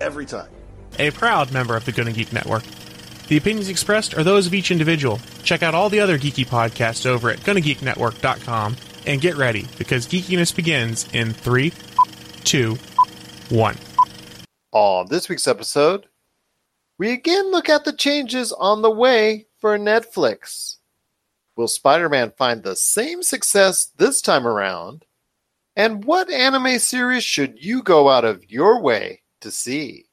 every time. A proud member of the Gonna Geek Network. The opinions expressed are those of each individual. Check out all the other geeky podcasts over at GonnaGeekNetwork.com and get ready because geekiness begins in three, two, one. On this week's episode, we again look at the changes on the way for Netflix. Will Spider Man find the same success this time around? And what anime series should you go out of your way to see?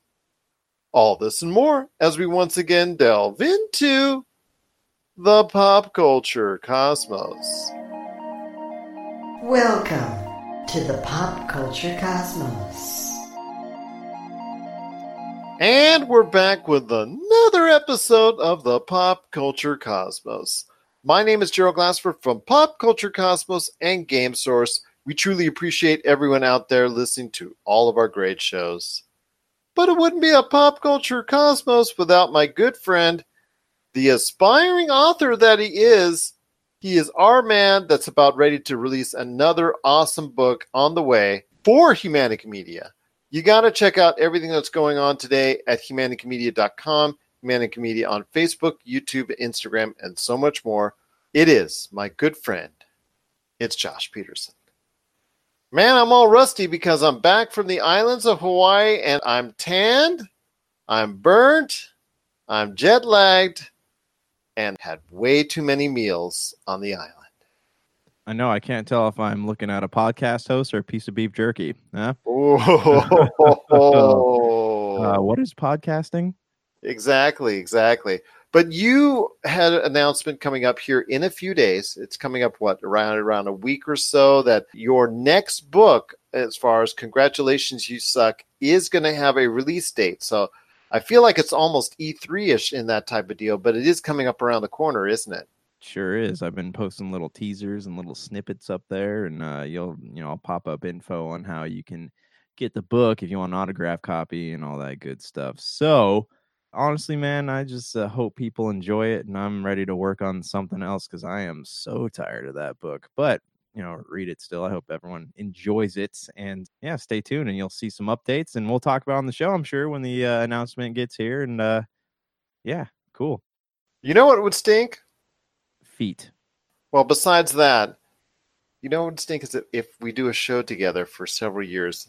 All this and more as we once again delve into the pop culture cosmos. Welcome to the Pop Culture Cosmos. And we're back with another episode of the Pop Culture Cosmos. My name is Gerald Glassford from Pop Culture Cosmos and Game Source. We truly appreciate everyone out there listening to all of our great shows. But it wouldn't be a Pop Culture Cosmos without my good friend, the aspiring author that he is. He is our man that's about ready to release another awesome book on the way for Humanic Media. You got to check out everything that's going on today at humanicamedia.com, Humanica Media on Facebook, YouTube, Instagram, and so much more. It is my good friend. It's Josh Peterson. Man, I'm all rusty because I'm back from the islands of Hawaii and I'm tanned, I'm burnt, I'm jet lagged, and had way too many meals on the island. I know I can't tell if I'm looking at a podcast host or a piece of beef jerky. Huh? Oh, Uh, what is podcasting? exactly, exactly. But you had an announcement coming up here in a few days. It's coming up what around around a week or so that your next book, as far as congratulations, you suck, is going to have a release date. So I feel like it's almost E3 ish in that type of deal, but it is coming up around the corner, isn't it? Sure is. I've been posting little teasers and little snippets up there, and uh, you'll you know I'll pop up info on how you can get the book if you want an autograph copy and all that good stuff. So honestly, man, I just uh, hope people enjoy it, and I'm ready to work on something else because I am so tired of that book. But you know, read it still. I hope everyone enjoys it, and yeah, stay tuned, and you'll see some updates, and we'll talk about on the show. I'm sure when the uh, announcement gets here, and uh, yeah, cool You know what would stink? feet. Well, besides that, you know what would stink is if we do a show together for several years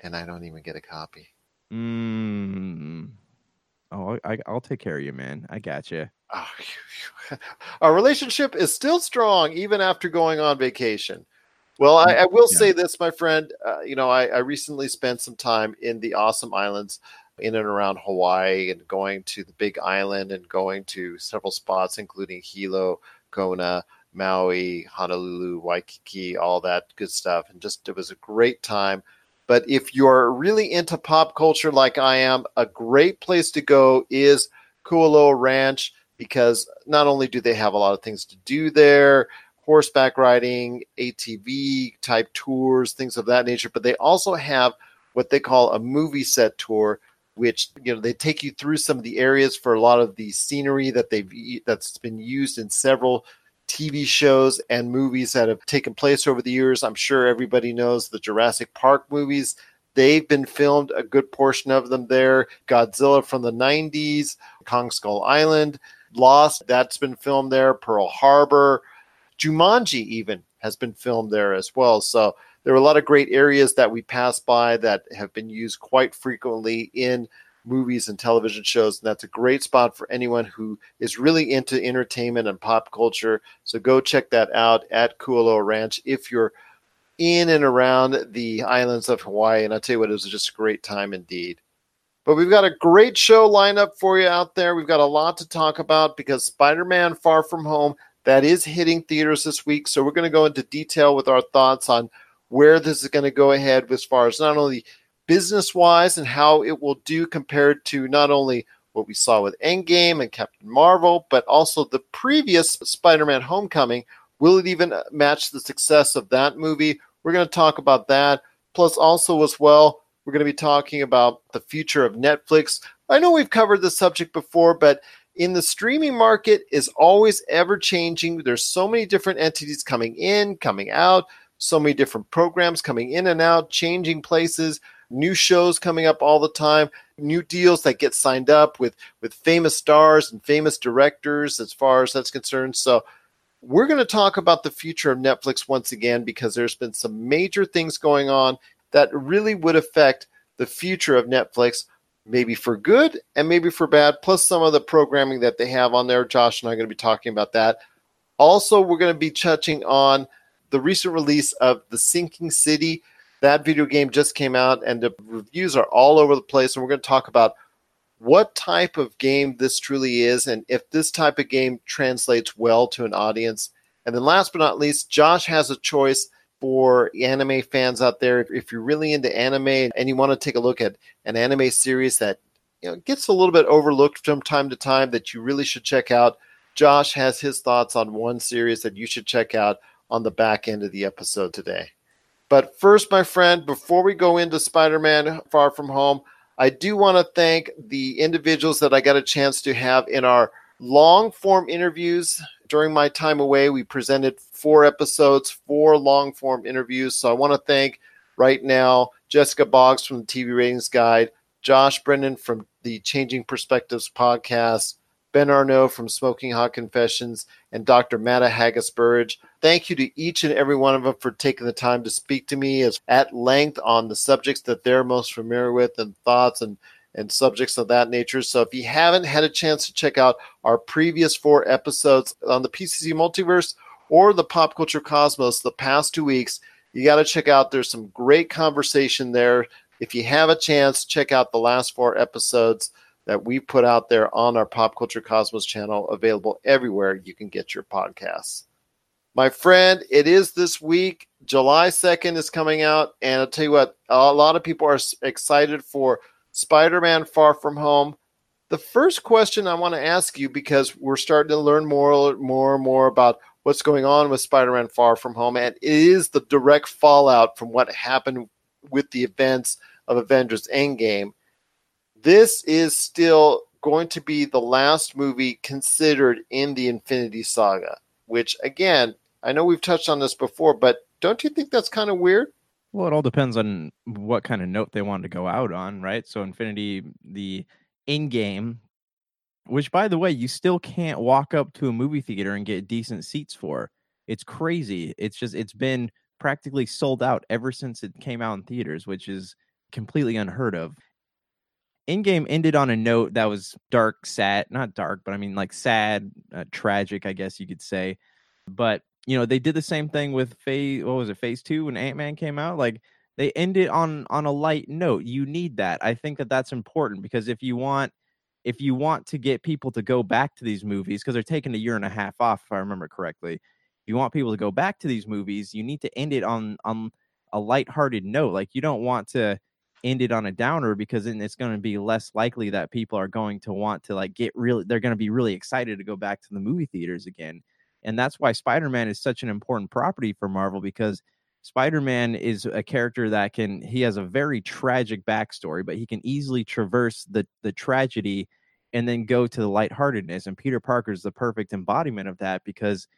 and I don't even get a copy. Mm. Oh, I, I'll take care of you, man. I got you. Oh, our relationship is still strong even after going on vacation. Well, I, I will Yeah. say this, my friend. Uh, you know, I, I recently spent some time in the awesome islands in and around Hawaii and going to the big island and going to several spots, including Hilo, Kona, Maui, Honolulu, Waikiki, all that good stuff. And just it was a great time. But if you're really into pop culture like I am, a great place to go is Kualoa Ranch because not only do they have a lot of things to do there, horseback riding, ATV type tours, things of that nature, but they also have what they call a movie set tour which you know they take you through some of the areas for a lot of the scenery that they've that's been used in several TV shows and movies that have taken place over the years. I'm sure everybody knows the Jurassic Park movies. They've been filmed a good portion of them there. Godzilla from the 90s, Kong Skull Island, Lost, that's been filmed there. Pearl Harbor, Jumanji even has been filmed there as well. So there are a lot of great areas that we pass by that have been used quite frequently in movies and television shows. And that's a great spot for anyone who is really into entertainment and pop culture. So go check that out at Kualoa Ranch if you're in and around the islands of Hawaii. And I'll tell you what, it was just a great time indeed. But we've got a great show lined up for you out there. We've got a lot to talk about because Spider Man Far From Home, that is hitting theaters this week. So we're going to go into detail with our thoughts on where this is going to go ahead as far as not only business wise and how it will do compared to not only what we saw with Endgame and Captain Marvel, but also the previous Spider Man Homecoming. Will it even match the success of that movie? We're going to talk about that. Plus, also, as well, we're going to be talking about the future of Netflix. I know we've covered the subject before, but in the streaming market is always ever changing. There's so many different entities coming in, coming out, so many different programs coming in and out, changing places, new shows coming up all the time, new deals that get signed up with with famous stars and famous directors as far as that's concerned. So we're going to talk about the future of Netflix once again because there's been some major things going on that really would affect the future of Netflix maybe for good and maybe for bad, plus some of the programming that they have on there. Josh and I are going to be talking about that. Also, we're going to be touching on the recent release of The Sinking City. That video game just came out, and the reviews are all over the place. And we're going to talk about what type of game this truly is and if this type of game translates well to an audience. And then, last but not least, Josh has a choice for anime fans out there. If you're really into anime and you want to take a look at an anime series that you know gets a little bit overlooked from time to time that you really should check out, Josh has his thoughts on one series that you should check out on the back end of the episode today. But first, my friend, before we go into Spider Man Far From Home, I do want to thank the individuals that I got a chance to have in our long form interviews during my time away. We presented four episodes, four long form interviews. So I want to thank right now Jessica Boggs from the TV Ratings Guide, Josh Brennan from the Changing Perspectives podcast, Ben Arnault from Smoking Hot Confessions, and Dr. Mata Haggis Burridge. Thank you to each and every one of them for taking the time to speak to me as, at length on the subjects that they're most familiar with and thoughts and and subjects of that nature. So if you haven't had a chance to check out our previous four episodes on the PCC multiverse or the pop culture cosmos the past two weeks, you got to check out. There's some great conversation there. If you have a chance, check out the last four episodes that we put out there on our Pop Culture Cosmos channel, available everywhere you can get your podcasts. My friend, it is this week. July 2nd is coming out. And I'll tell you what, a lot of people are excited for Spider Man Far From Home. The first question I want to ask you, because we're starting to learn more, more and more about what's going on with Spider Man Far From Home, and it is the direct fallout from what happened with the events of Avengers Endgame this is still going to be the last movie considered in the Infinity Saga, which again, I know we've touched on this before, but don't you think that's kind of weird? Well, it all depends on what kind of note they wanted to go out on, right? So Infinity, the Endgame which by the way, you still can't walk up to a movie theater and get decent seats for. It's crazy. It's just it's been practically sold out ever since it came out in theaters, which is completely unheard of. Endgame ended on a note that was dark, sad, not dark, but I mean like sad, uh, tragic, I guess you could say. But you know, they did the same thing with phase. What was it? Phase two when Ant Man came out. Like they ended on on a light note. You need that. I think that that's important because if you want if you want to get people to go back to these movies because they're taking a year and a half off, if I remember correctly. If you want people to go back to these movies, you need to end it on on a lighthearted note. Like you don't want to ended on a downer because then it's going to be less likely that people are going to want to like get really they're going to be really excited to go back to the movie theaters again. And that's why spider-man is such an important property for marvel because spider-man is a character that can he has a very tragic backstory but he can easily traverse the the tragedy and then go to the lightheartedness. And peter parker is the perfect embodiment of that because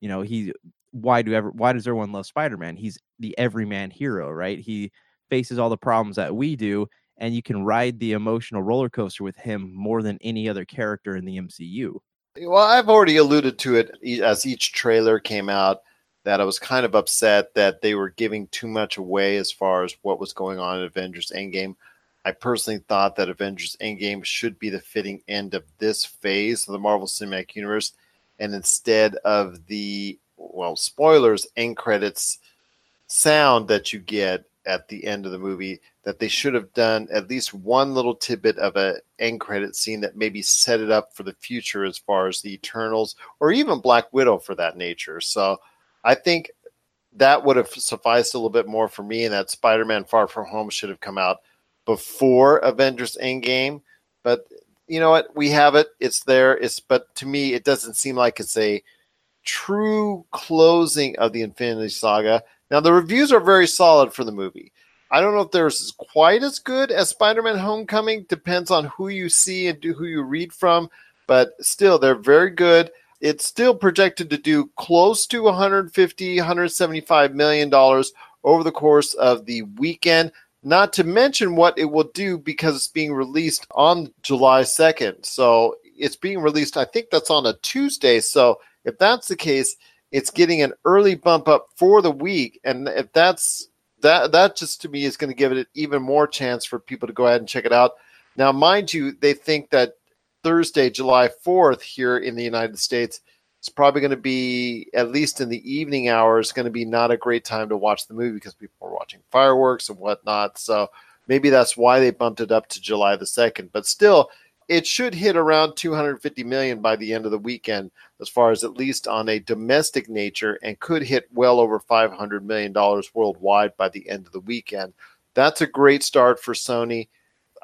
you know he why do ever why does everyone love spider-man? He's the everyman hero right? He faces all the problems that we do and you can ride the emotional roller coaster with him more than any other character in the MCU. Eh, well, I've already alluded to it as each trailer came out that I was kind of upset that they were giving too much away as far as what was going on in Avengers Endgame. I personally thought that Avengers Endgame should be the fitting end of this phase of the Marvel Cinematic Universe, and instead of the well, spoilers, end credits sound that you get at the end of the movie that they should have done at least one little tidbit of a end credit scene that maybe set it up for the future as far as the Eternals or even Black Widow for that nature. So I think that would have sufficed a little bit more for me, and that Spider-Man Far From Home should have come out before Avengers Endgame. But you know what? We have it. It's there. It's but to me, it doesn't seem like it's a true closing of the Infinity Saga. Now the reviews are very solid for the movie. I don't know if there's quite as good as Spider-Man: Homecoming. Depends on who you see and who you read from, but still, they're very good. It's still projected to do close to 150, 175 million dollars over the course of the weekend. Not to mention what it will do because it's being released on July 2nd. So it's being released, I think that's on a Tuesday. So if that's the case, it's getting an early bump up for the week. And if that's that, that just to me is going to give it even more chance for people to go ahead and check it out. Now, mind you, they think that Thursday, July 4th, here in the United States, it's probably going to be at least in the evening hours going to be not a great time to watch the movie because people are watching fireworks and whatnot so maybe that's why they bumped it up to july the 2nd but still it should hit around 250 million by the end of the weekend as far as at least on a domestic nature and could hit well over 500 million dollars worldwide by the end of the weekend. That's a great start for sony.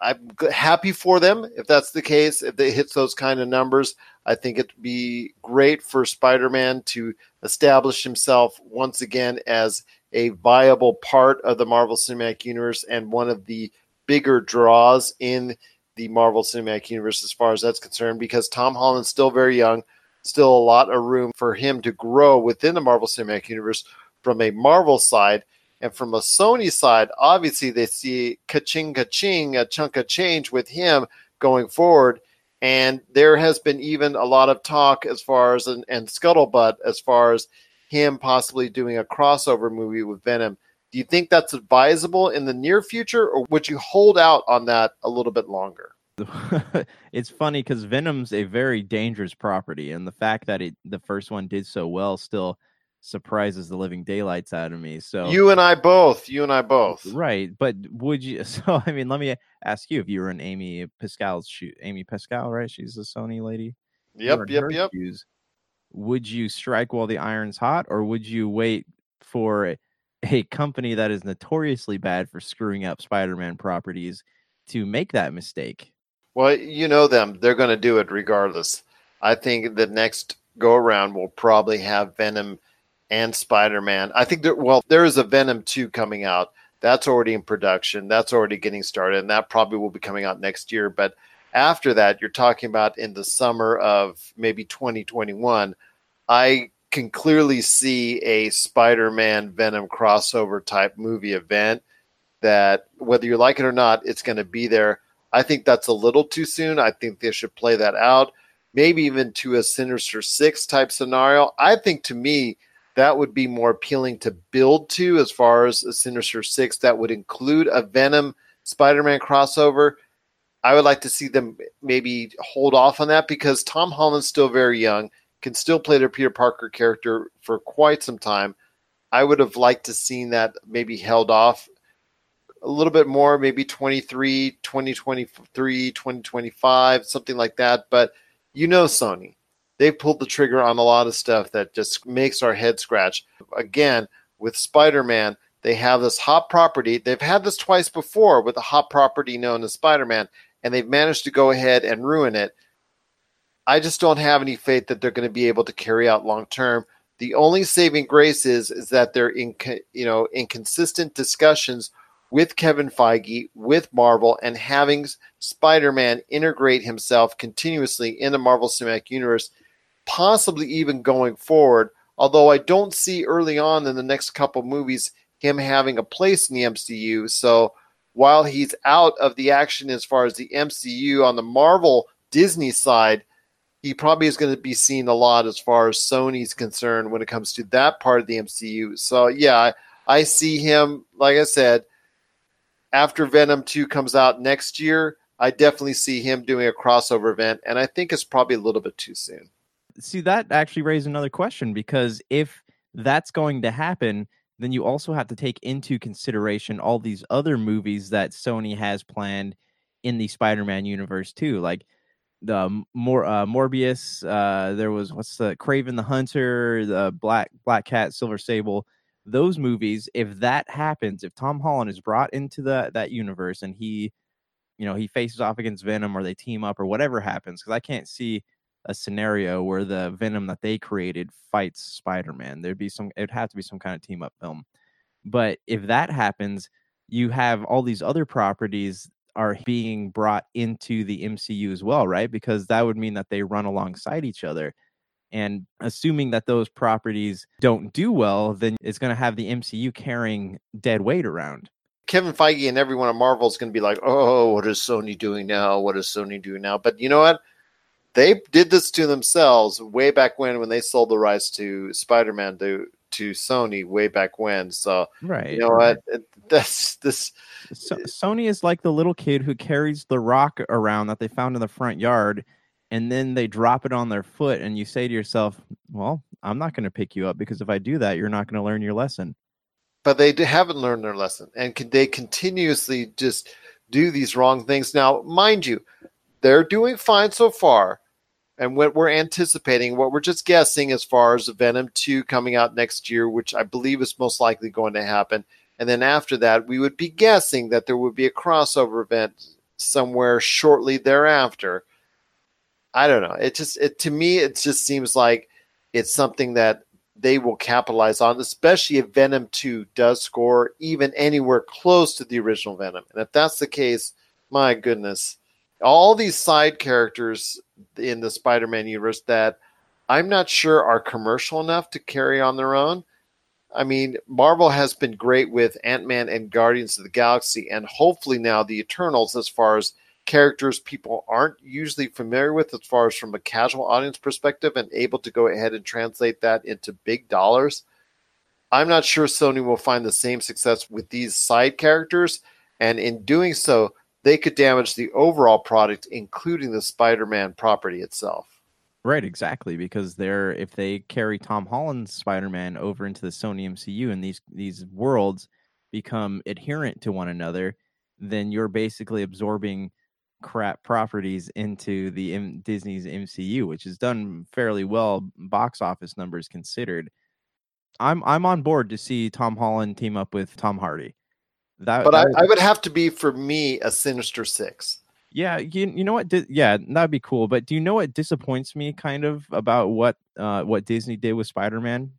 I'm happy for them if that's the case if they hit those kind of numbers. I think it'd be great for Spider Man to establish himself once again as a viable part of the Marvel Cinematic Universe and one of the bigger draws in the Marvel Cinematic Universe as far as that's concerned, because Tom Holland's still very young, still a lot of room for him to grow within the Marvel Cinematic Universe from a Marvel side. And from a Sony side, obviously they see ka-ching, ka-ching, a chunk of change with him going forward and there has been even a lot of talk as far as and, and scuttlebutt as far as him possibly doing a crossover movie with Venom. Do you think that's advisable in the near future, or would you hold out on that a little bit longer? it's funny because Venom's a very dangerous property, and the fact that it the first one did so well still surprises the living daylights out of me. So you and I both, you and I both, right? But would you? So I mean, let me ask you: if you were in Amy Pascal's shoe, Amy Pascal, right? She's a Sony lady. Yep, yep, yep. Shoes, would you strike while the iron's hot, or would you wait for a, company that is notoriously bad for screwing up Spider-Man properties to make that mistake? Well, you know them; they're going to do it regardless. I think the next go around will probably have Venom and Spider Man. I think that, well, there is a Venom 2 coming out. That's already in production. That's already getting started. And that probably will be coming out next year. But after that, you're talking about in the summer of maybe 2021. I can clearly see a Spider Man Venom crossover type movie event that, whether you like it or not, it's going to be there. I think that's a little too soon. I think they should play that out, maybe even to a Sinister Six type scenario. I think to me, that would be more appealing to build to as far as a Sinister Six. That would include a Venom Spider Man crossover. I would like to see them maybe hold off on that because Tom Holland's still very young, can still play their Peter Parker character for quite some time. I would have liked to seen that maybe held off a little bit more, maybe 23, 2023, 2025, something like that. But you know, Sony, they've pulled the trigger on a lot of stuff that just makes our head scratch. Again, with Spider Man, they have this hot property. They've had this twice before with a hot property known as Spider Man, and they've managed to go ahead and ruin it. I just don't have any faith that they're going to be able to carry out long term. The only saving grace is is that they're in you know inconsistent discussions with Kevin Feige, with Marvel, and having Spider Man integrate himself continuously in the Marvel Cinematic Universe possibly even going forward. Although I don't see early on in the next couple movies him having a place in the MCU. So while he's out of the action as far as the MCU on the Marvel Disney side, he probably is going to be seen a lot as far as Sony's concerned when it comes to that part of the MCU. So yeah, I, I see him, like I said, after Venom 2 comes out next year, I definitely see him doing a crossover event, and I think it's probably a little bit too soon see that actually raised another question because if that's going to happen, then you also have to take into consideration all these other movies that Sony has planned in the Spider-Man universe too, like the more uh, Morbius. Uh, there was what's the Kraven the Hunter, the Black Black Cat, Silver Sable. those movies, if that happens, if Tom Holland is brought into the that universe and he, you know, he faces off against Venom or they team up or whatever happens, because I can't see a scenario where the Venom that they created fights Spider-Man. There'd be some it'd have to be some kind of team up film. But if that happens, you have all these other properties are being brought into the MCU as well, right? Because that would mean that they run alongside each other. And assuming that those properties don't do well, then it's going to have the MCU carrying dead weight around. Kevin Feige and everyone at Marvel is going to be like, oh, what is Sony doing now? What is Sony doing now? But you know what? They did this to themselves way back when, when they sold the rights to Spider Man to, to Sony way back when. So, right. you know what? That's this. So, Sony is like the little kid who carries the rock around that they found in the front yard and then they drop it on their foot and you say to yourself well i'm not going to pick you up because if i do that you're not going to learn your lesson but they haven't learned their lesson and they continuously just do these wrong things now mind you they're doing fine so far and what we're anticipating what we're just guessing as far as venom 2 coming out next year which i believe is most likely going to happen and then after that we would be guessing that there would be a crossover event somewhere shortly thereafter I don't know. It just it to me it just seems like it's something that they will capitalize on, especially if Venom 2 does score even anywhere close to the original Venom. And if that's the case, my goodness, all these side characters in the Spider-Man universe that I'm not sure are commercial enough to carry on their own. I mean, Marvel has been great with Ant-Man and Guardians of the Galaxy and hopefully now the Eternals as far as characters people aren't usually familiar with as far as from a casual audience perspective and able to go ahead and translate that into big dollars. I'm not sure Sony will find the same success with these side characters, and in doing so, they could damage the overall product, including the Spider-Man property itself. Right, exactly. Because they're if they carry Tom Holland's Spider-Man over into the Sony MCU and these these worlds become adherent to one another, then you're basically absorbing crap properties into the M- Disney's MCU, which has done fairly well box office numbers considered. I'm I'm on board to see Tom Holland team up with Tom Hardy. That, but that I, I, would have to be for me a Sinister Six. Yeah, you, you know what? Di- yeah, that'd be cool. But do you know what disappoints me kind of about what uh, what Disney did with Spider Man?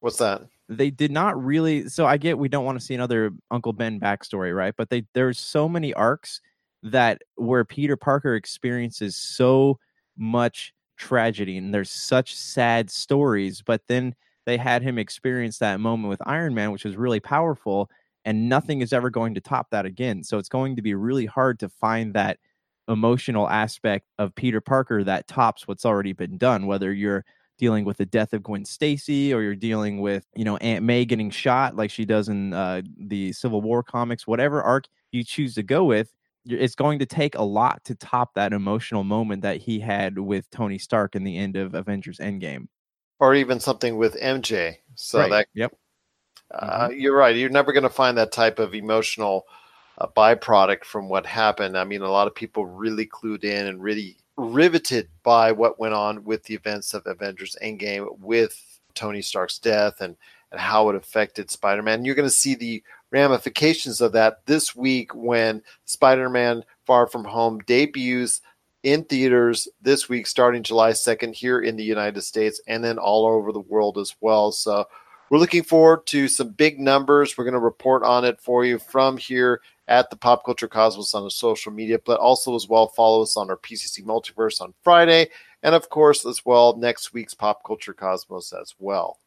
What's that? They did not really. So I get we don't want to see another Uncle Ben backstory, right? But they there's so many arcs that where Peter Parker experiences so much tragedy and there's such sad stories, but then they had him experience that moment with Iron Man, which was really powerful, and nothing is ever going to top that again. So it's going to be really hard to find that emotional aspect of Peter Parker that tops what's already been done, whether you're dealing with the death of Gwen Stacy or you're dealing with, you know, Aunt May getting shot like she does in uh, the Civil War comics, whatever arc you choose to go with, it's going to take a lot to top that emotional moment that he had with Tony Stark in the end of Avengers Endgame, or even something with MJ. So right. that yep, uh, mm-hmm. you're right. You're never going to find that type of emotional uh, byproduct from what happened. I mean, a lot of people really clued in and really riveted by what went on with the events of Avengers Endgame with Tony Stark's death and and how it affected Spider-Man. You're going to see the ramifications of that this week when Spider Man Far From Home debuts in theaters this week, starting July 2nd here in the United States and then all over the world as well. So we're looking forward to some big numbers. We're going to report on it for you from here at the Pop Culture Cosmos on the social media, but also as well follow us on our PCC Multiverse on Friday. And of course, as well, next week's Pop Culture Cosmos as well.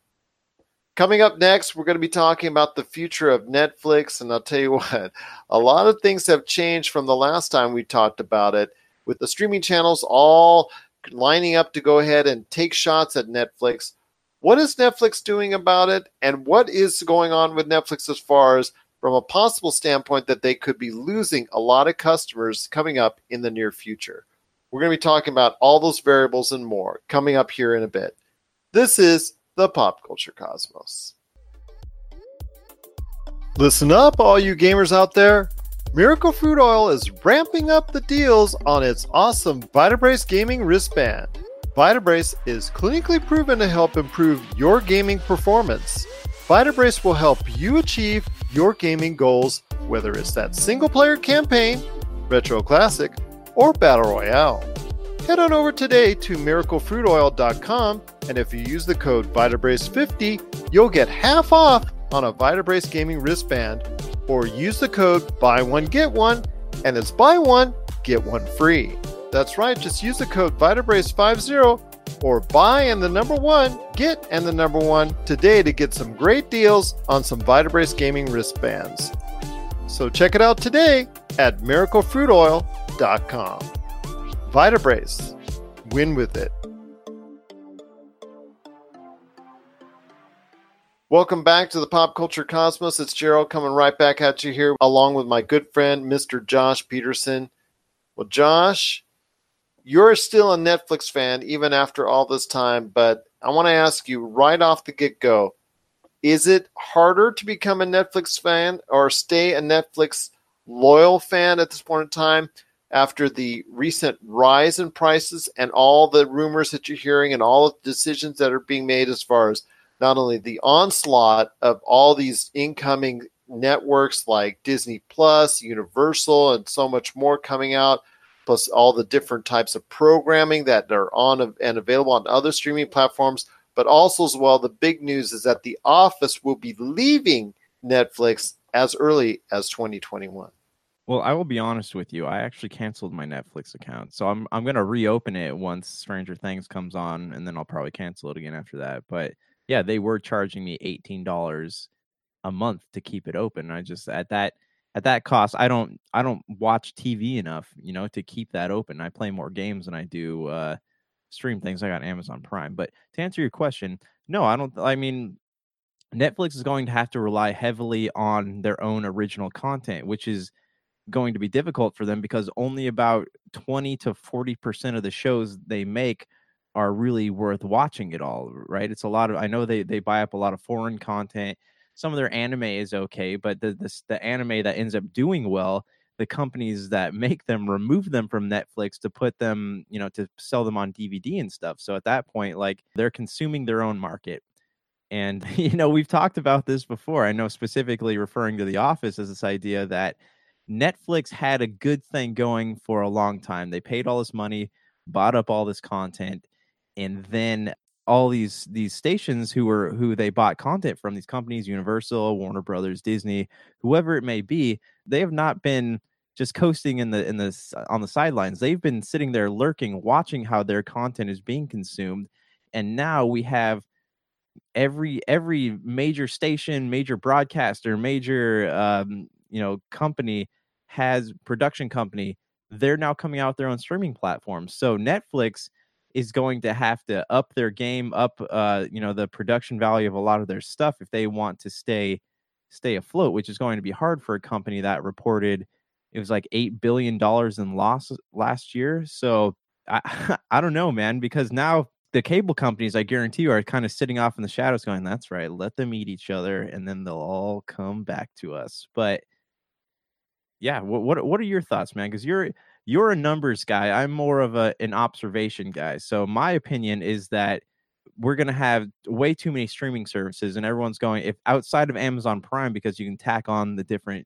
Coming up next, we're going to be talking about the future of Netflix. And I'll tell you what, a lot of things have changed from the last time we talked about it, with the streaming channels all lining up to go ahead and take shots at Netflix. What is Netflix doing about it? And what is going on with Netflix as far as from a possible standpoint that they could be losing a lot of customers coming up in the near future? We're going to be talking about all those variables and more coming up here in a bit. This is the pop culture cosmos. Listen up, all you gamers out there. Miracle Fruit Oil is ramping up the deals on its awesome Vitabrace gaming wristband. Vitabrace is clinically proven to help improve your gaming performance. Vitabrace will help you achieve your gaming goals, whether it's that single player campaign, retro classic, or battle royale. Head on over today to miraclefruitoil.com and if you use the code Vitabrace50, you'll get half off on a Vitabrace gaming wristband or use the code buy one get one and it's buy one get one free. That's right, just use the code Vitabrace50 or buy and the number one, get and the number one today to get some great deals on some Vitabrace gaming wristbands. So check it out today at miraclefruitoil.com. Vitabrace, win with it. Welcome back to the Pop Culture Cosmos. It's Gerald coming right back at you here, along with my good friend, Mr. Josh Peterson. Well, Josh, you're still a Netflix fan even after all this time, but I want to ask you right off the get go is it harder to become a Netflix fan or stay a Netflix loyal fan at this point in time after the recent rise in prices and all the rumors that you're hearing and all the decisions that are being made as far as not only the onslaught of all these incoming networks like Disney Plus, Universal, and so much more coming out, plus all the different types of programming that are on and available on other streaming platforms. But also, as well, the big news is that The Office will be leaving Netflix as early as 2021. Well, I will be honest with you. I actually canceled my Netflix account, so I'm I'm gonna reopen it once Stranger Things comes on, and then I'll probably cancel it again after that. But yeah, they were charging me eighteen dollars a month to keep it open. I just at that at that cost, I don't I don't watch TV enough, you know, to keep that open. I play more games than I do uh, stream things. I got Amazon Prime. But to answer your question, no, I don't. I mean, Netflix is going to have to rely heavily on their own original content, which is going to be difficult for them because only about 20 to 40% of the shows they make are really worth watching it all, right? It's a lot of I know they they buy up a lot of foreign content. Some of their anime is okay, but the the, the anime that ends up doing well, the companies that make them remove them from Netflix to put them, you know, to sell them on DVD and stuff. So at that point, like they're consuming their own market. And you know, we've talked about this before. I know specifically referring to The Office as this idea that Netflix had a good thing going for a long time. They paid all this money, bought up all this content, and then all these these stations who were who they bought content from these companies universal warner brothers disney whoever it may be they have not been just coasting in the in the on the sidelines. They've been sitting there lurking watching how their content is being consumed. And now we have every every major station major broadcaster major um, you know company has production company. They're now coming out with their own streaming platforms. So netflix is going to have to up their game, up uh, you know, the production value of a lot of their stuff if they want to stay stay afloat, which is going to be hard for a company that reported it was like eight billion dollars in loss last year. So I I don't know, man, because now the cable companies, I guarantee you, are kind of sitting off in the shadows, going, "That's right, let them eat each other, and then they'll all come back to us." But yeah, what what what are your thoughts, man? Because you're you're a numbers guy. I'm more of a an observation guy. So my opinion is that we're going to have way too many streaming services and everyone's going if outside of Amazon Prime because you can tack on the different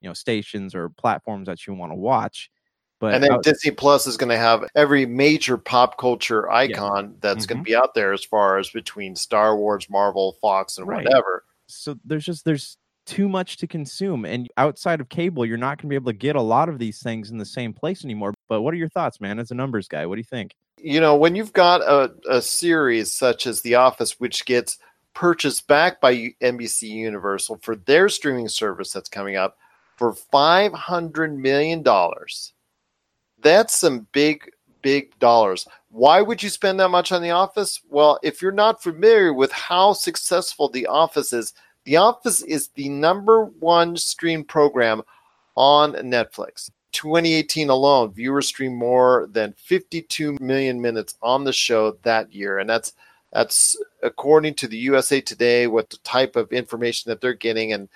you know stations or platforms that you want to watch. But and then out- Disney Plus is going to have every major pop culture icon yeah. that's mm-hmm. going to be out there as far as between Star Wars, Marvel, Fox and right. whatever. So there's just there's too much to consume. And outside of cable, you're not going to be able to get a lot of these things in the same place anymore. But what are your thoughts, man, as a numbers guy? What do you think? You know, when you've got a, a series such as The Office, which gets purchased back by NBC Universal for their streaming service that's coming up for $500 million, that's some big, big dollars. Why would you spend that much on The Office? Well, if you're not familiar with how successful The Office is, the Office is the number one stream program on Netflix. 2018 alone, viewers streamed more than 52 million minutes on the show that year, and that's that's according to the USA Today. What the type of information that they're getting, and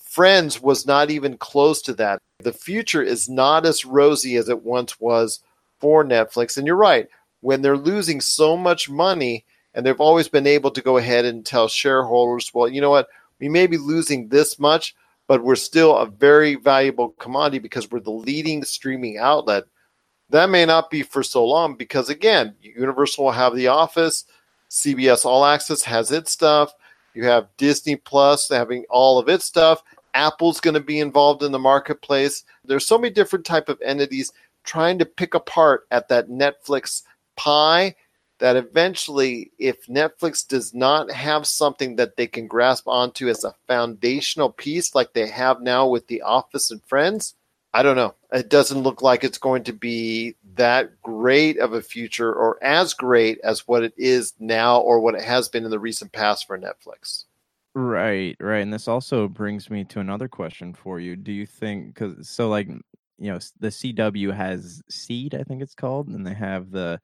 Friends was not even close to that. The future is not as rosy as it once was for Netflix. And you're right, when they're losing so much money And they've always been able to go ahead and tell shareholders, well, you know what? We may be losing this much, but we're still a very valuable commodity because we're the leading streaming outlet. That may not be for so long because, again, Universal will have The Office, CBS All Access has its stuff. You have Disney Plus having all of its stuff. Apple's going to be involved in the marketplace. There's so many different type of entities trying to pick apart at that Netflix pie that eventually if Netflix does not have something that they can grasp onto as a foundational piece like they have now with The Office and Friends, I don't know. It doesn't look like it's going to be that great of a future or as great as what it is now or what it has been in the recent past for Netflix. Right, right. And this also brings me to another question for you. Do you think cuz so like you know the CW has Seed, I think it's called, and they have the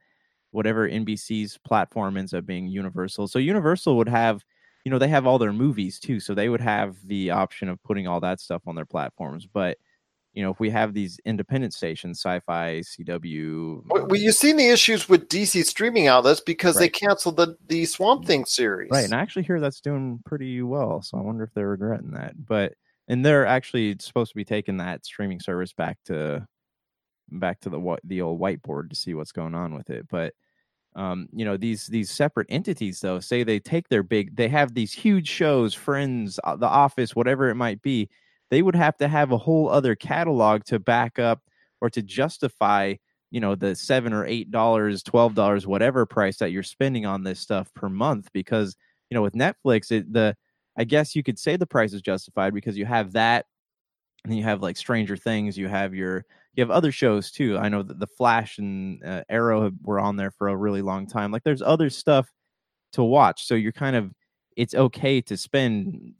whatever NBC's platform ends up being Universal. So Universal would have, you know, they have all their movies too, so they would have the option of putting all that stuff on their platforms. But you know, if we have these independent stations, Sci-Fi, CW, um well, you've seen the issues with DC streaming outlets because Right. they canceled the the Swamp mm. Thing series. right? And I actually hear that's doing pretty well, so I wonder if they're regretting that. But and they're actually supposed to be taking that streaming service back to back to the the old whiteboard to see what's going on with it. But um, you know these these separate entities though say they take their big they have these huge shows friends uh, the office whatever it might be they would have to have a whole other catalog to back up or to justify you know the seven or eight dollars twelve dollars whatever price that you're spending on this stuff per month because you know with netflix it the i guess you could say the price is justified because you have that and you have like stranger things you have your you have other shows too. I know that the Flash and uh, Arrow have- were on there for a really long time. Like there's other stuff to watch, so you're kind of it's okay to spend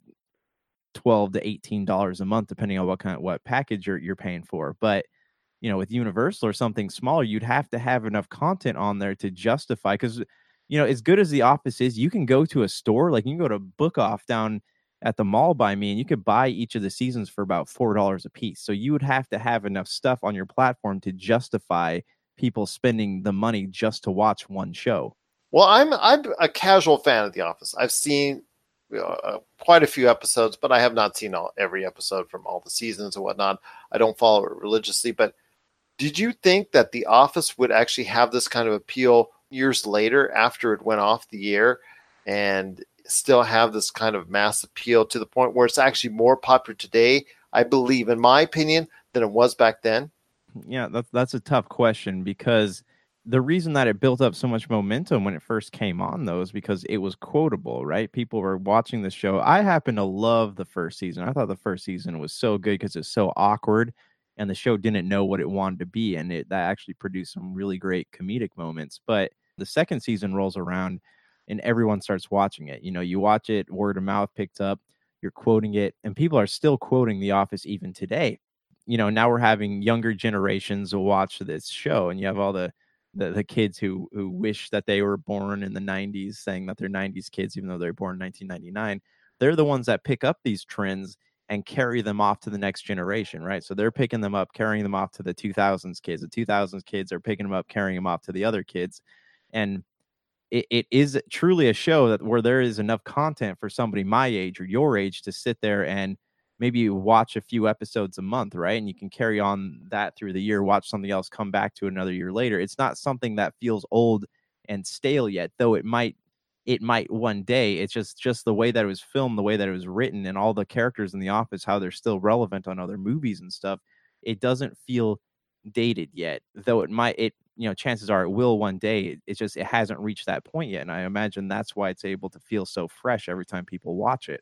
twelve to eighteen dollars a month, depending on what kind of what package you're you're paying for. But you know, with Universal or something smaller, you'd have to have enough content on there to justify. Because you know, as good as The Office is, you can go to a store, like you can go to Book Off down at the mall by me and you could buy each of the seasons for about four dollars a piece so you would have to have enough stuff on your platform to justify people spending the money just to watch one show Well, I'm I'm a casual fan of The Office. I've seen uh, quite a few episodes, but I have not seen all, every episode from all the seasons and whatnot. I don't follow it religiously, but did you think that The Office would actually have this kind of appeal years later after it went off the air and still have this kind of mass appeal to the point where it's actually more popular today, I believe, in my opinion, than it was back then? yeah that's that's a tough question because the reason that it built up so much momentum when it first came on though is because it was quotable right? People were watching the show. I happen to love the first season. I thought the first season was so good because it's so awkward and the show didn't know what it wanted to be and it that actually produced some really great comedic moments. But the second season rolls around and everyone starts watching it you know you watch it word of mouth picked up you're quoting it and people are still quoting the office even today. You know now we're having younger generations watch this show and you have all the the, the kids who who wish that they were born in the 90s saying that they're 90s kids even though they're born in 1999 they're the ones that pick up these trends and carry them off to the next generation right? So they're picking them up carrying them off to the 2000s kids. The 2000s kids are picking them up carrying them off to the other kids. And it, it is truly a show that where there is enough content for somebody my age or your age to sit there and maybe watch a few episodes a month, right? And you can carry on that through the year, watch something else, come back to another year later. It's not something that feels old and stale yet, though it might it might one day. It's just just the way that it was filmed, the way that it was written, and all the characters in the office, how they're still relevant on other movies and stuff. It doesn't feel dated yet, though it might it you know chances are it will one day It- it's just it hasn't reached that point yet and i imagine that's why it's able to feel so fresh every time people watch it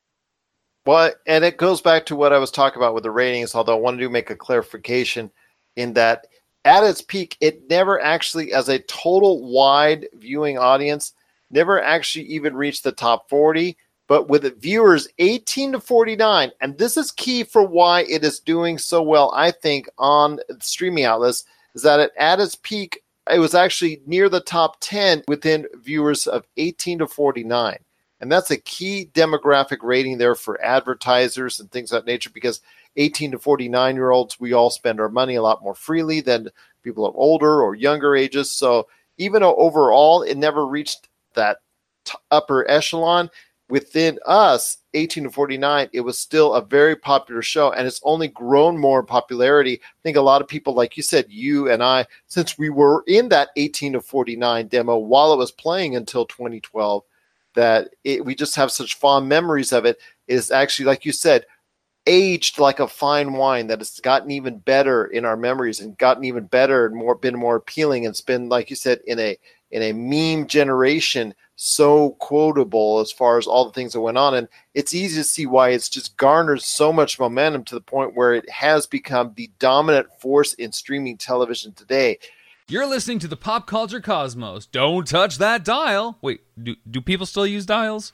Well, and it goes back to what I was talking about with the ratings, although I wanted to make a clarification in that at its peak, it never actually, as a total wide viewing audience, never actually even reached the top 40. But with viewers 18 to 49, and this is key for why it is doing so well, I think, on streaming outlets, is that it, at its peak, it was actually near the top 10 within viewers of 18 to 49. And that's a key demographic rating there for advertisers and things of that nature because 18 to 49 year olds, we all spend our money a lot more freely than people of older or younger ages. So even though overall it never reached that t- upper echelon. Within us, 18 to 49, it was still a very popular show and it's only grown more in popularity. I think a lot of people, like you said, you and I, since we were in that 18 to 49 demo while it was playing until 2012, that it, we just have such fond memories of it. Is actually, like you said, aged like a fine wine that has gotten even better in our memories and gotten even better and more been more appealing and it's been like you said in a in a meme generation so quotable as far as all the things that went on and it's easy to see why it's just garnered so much momentum to the point where it has become the dominant force in streaming television today You're listening to the Pop Culture Cosmos. Don't touch that dial. Wait, do, do people still use dials?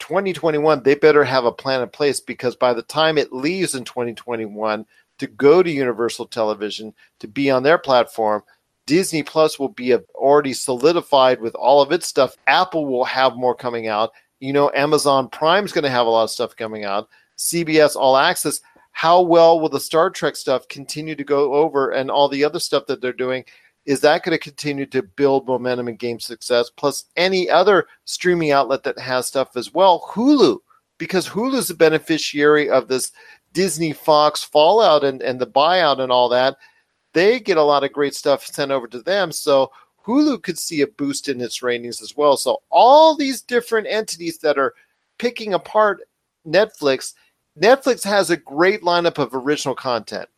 2021 they better have a plan in place because by the time it leaves in 2021 to go to universal television to be on their platform disney plus will be already solidified with all of its stuff. Apple will have more coming out. You know amazon prime's going to have a lot of stuff coming out. Cbs all access how well will the star trek stuff continue to go over and all the other stuff that they're doing is that going to continue to build momentum and game success plus any other streaming outlet that has stuff as well? Hulu because hulu's a beneficiary of this disney fox fallout and, and the buyout and all that. They get a lot of great stuff sent over to them so hulu could see a boost in its ratings as well. So all these different entities that are picking apart netflix netflix has a great lineup of original content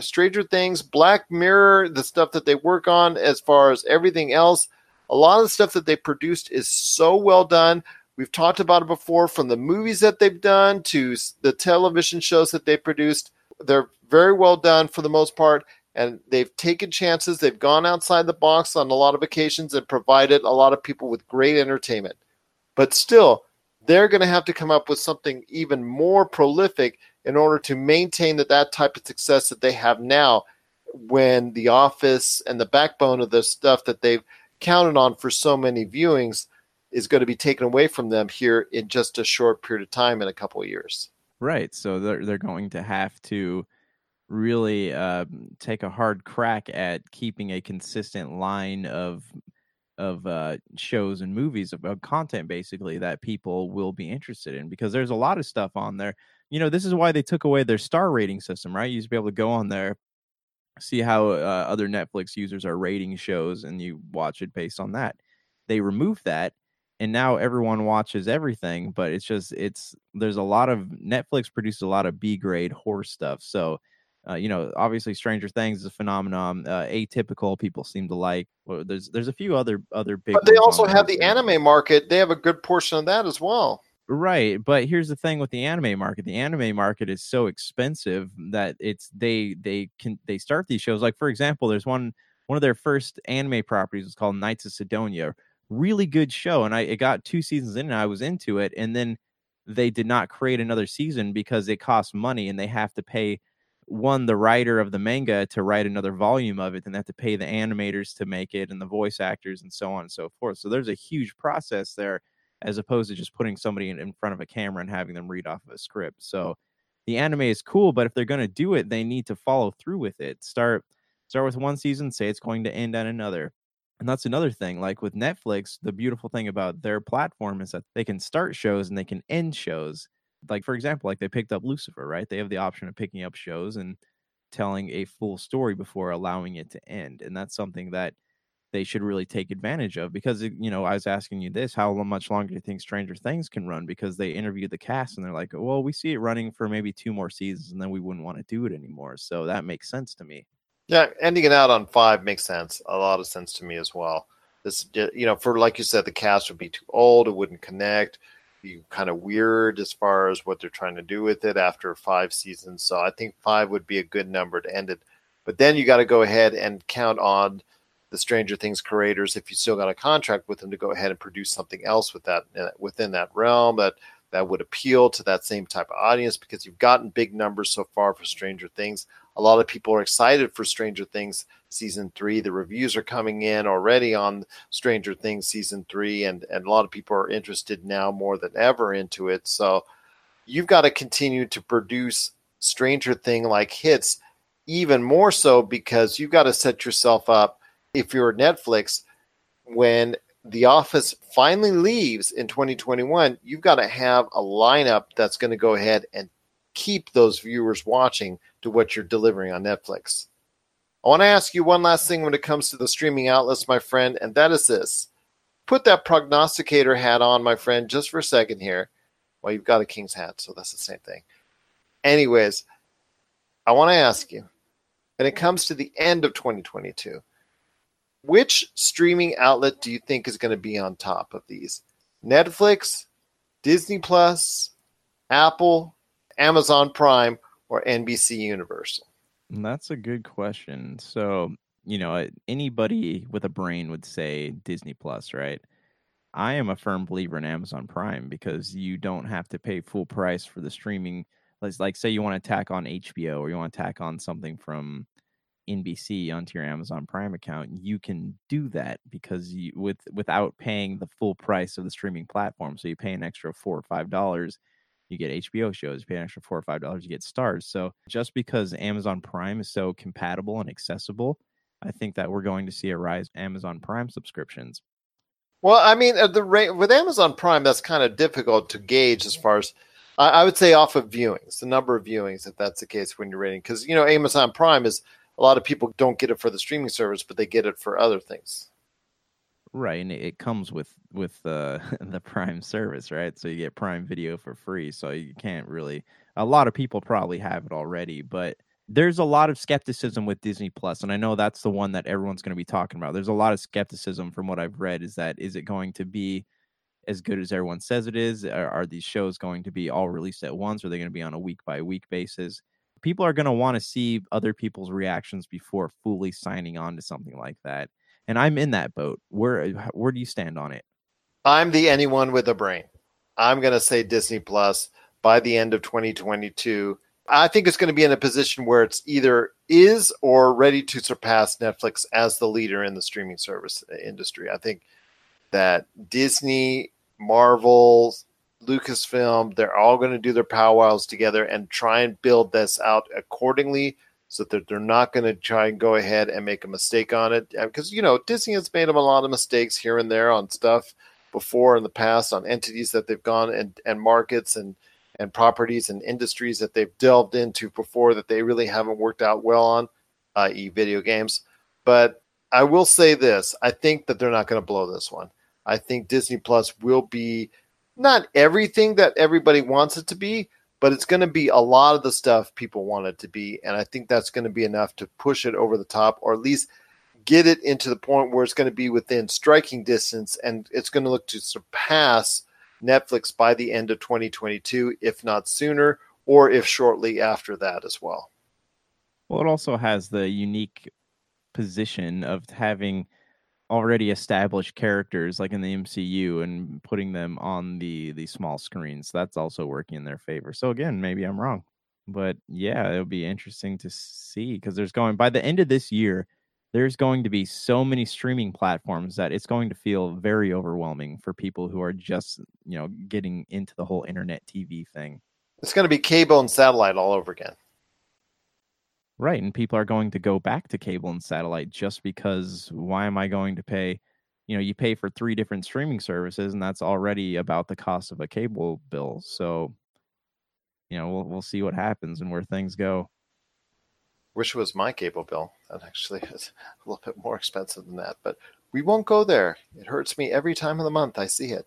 Stranger Things, Black Mirror, the stuff that they work on as far as everything else. A lot of the stuff that they produced is so well done. We've talked about it before from the movies that they've done to the television shows that they produced. They're very well done for the most part, and they've taken chances. They've gone outside the box on a lot of occasions and provided a lot of people with great entertainment. But still, they're going to have to come up with something even more prolific in order to maintain that that type of success that they have now when the office and the backbone of the stuff that they've counted on for so many viewings is going to be taken away from them here in just a short period of time in a couple of years Right. So they're they're going to have to really uh, take a hard crack at keeping a consistent line of of uh, shows and movies of, of content basically that people will be interested in because there's a lot of stuff on there. You know, this is why they took away their star rating system, right? You used to be able to go on there, see how uh, other Netflix users are rating shows, and you watch it based on that. They removed that and now everyone watches everything but it's just it's there's a lot of netflix produced a lot of b grade horror stuff so uh, you know obviously stranger things is a phenomenon uh, atypical people seem to like well, there's there's a few other other big but they also have the anime market they have a good portion of that as well Right, but here's the thing with the anime market. The anime market is so expensive that it's they they can they start these shows like for example, there's one one of their first anime properties was called Knights of Sidonia. Really good show and I it got two seasons in and I was into it and then they did not create another season because it costs money and they have to pay one the writer of the manga to write another volume of it and they have to pay the animators to make it and the voice actors and so on and so forth. So there's a huge process there as opposed to just putting somebody in, in front of a camera and having them read off of a script. So the anime is cool, but if they're going to do it, they need to follow through with it. Start start with one season, say it's going to end on another. And that's another thing. Like with Netflix, the beautiful thing about their platform is that they can start shows and they can end shows. Like for example, like they picked up Lucifer, right? They have the option of picking up shows and telling a full story before allowing it to end. And that's something that they should really take advantage of because you know I was asking you this how much longer do you think Stranger Things can run because they interviewed the cast and they're like well we see it running for maybe two more seasons and then we wouldn't want to do it anymore so that makes sense to me Yeah, ending it out on five makes sense. A lot of sense to me as well. This, you know, for like you said, the cast would be too old. It wouldn't connect. you kind of weird as far as what they're trying to do with it after five seasons. So I think five would be a good number to end it. But then you got to go ahead and count on the Stranger Things creators, if you still got a contract with them, to go ahead and produce something else with that uh, within that realm that that would appeal to that same type of audience because you've gotten big numbers so far for Stranger Things. A lot of people are excited for Stranger Things season three. The reviews are coming in already on Stranger Things season three, and, and a lot of people are interested now more than ever into it. So you've got to continue to produce Stranger Thing like hits even more so because you've got to set yourself up if you're Netflix when the office finally leaves in 2021 you've got to have a lineup that's going to go ahead and keep those viewers watching to what you're delivering on Netflix. I want to ask you one last thing when it comes to the streaming outlets, my friend, and that is this. Put that prognosticator hat on, my friend, just for a second here. Well, you've got a king's hat, so that's the same thing. Anyways, I want to ask you when it comes to the end of 2022, which streaming outlet do you think is going to be on top of these? Netflix, Disney Plus, Apple, Amazon Prime, or NBC Universal? That's a good question. So, you know, anybody with a brain would say Disney Plus, right? I am a firm believer in Amazon Prime because you don't have to pay full price for the streaming. Like, like say you want to tack on HBO or you want to tack on something from NBC onto your Amazon Prime account, you can do that because you with without paying the full price of the streaming platform. So you pay an extra four or five dollars you get HBO shows, you pay an extra four or five dollars, you get stars. So just because Amazon Prime is so compatible and accessible, I think that we're going to see a rise in Amazon Prime subscriptions. Well, I mean, the rate with Amazon Prime, that's kind of difficult to gauge as far as I would say off of viewings, the number of viewings, if that's the case when you're rating, because you know Amazon Prime is a lot of people don't get it for the streaming service, but they get it for other things. Right, and it comes with with uh, the Prime service, right? So you get Prime Video for free. So you can't really. A lot of people probably have it already, but there's a lot of skepticism with Disney Plus, and I know that's the one that everyone's going to be talking about. There's a lot of skepticism from what I've read. Is that is it going to be as good as everyone says it is? Are, are these shows going to be all released at once? Or are they going to be on a week by week basis? People are going to want to see other people's reactions before fully signing on to something like that and I'm in that boat. Where where do you stand on it? I'm the anyone with a brain. I'm going to say Disney Plus by the end of 2022. I think it's going to be in a position where it's either is or ready to surpass Netflix as the leader in the streaming service uh, industry. I think that Disney, Marvel, Lucasfilm, they're all going to do their powwows together and try and build this out accordingly so that they're not going to try and go ahead and make a mistake on it. Because, you know, Disney has made them a lot of mistakes here and there on stuff before in the past on entities that they've gone and, and markets and, and properties and industries that they've delved into before that they really haven't worked out well on, i.e., video games. But I will say this I think that they're not going to blow this one. I think Disney Plus will be not everything that everybody wants it to be, but it's going to be a lot of the stuff people want it to be. And I think that's going to be enough to push it over the top or at least get it into the point where it's going to be within striking distance and it's going to look to surpass Netflix by the end of 2022, if not sooner, or if shortly after that as well. Well, it also has the unique position of having already established characters like in the MCU and putting them on the the small screens. That's also working in their favor. So again, maybe I'm wrong. But yeah, it'll be interesting to see because there's going by the end of this year, there's going to be so many streaming platforms that it's going to feel very overwhelming for people who are just, you know, getting into the whole internet TV thing. It's going to be cable and satellite all over again. Right. And people are going to go back to cable and satellite just because why am I going to pay? You know, you pay for three different streaming services, and that's already about the cost of a cable bill. So, you know, we'll we'll see what happens and where things go. It was my cable bill. That actually is a little bit more expensive than that, but we won't go there. It hurts me every time of the month I see it.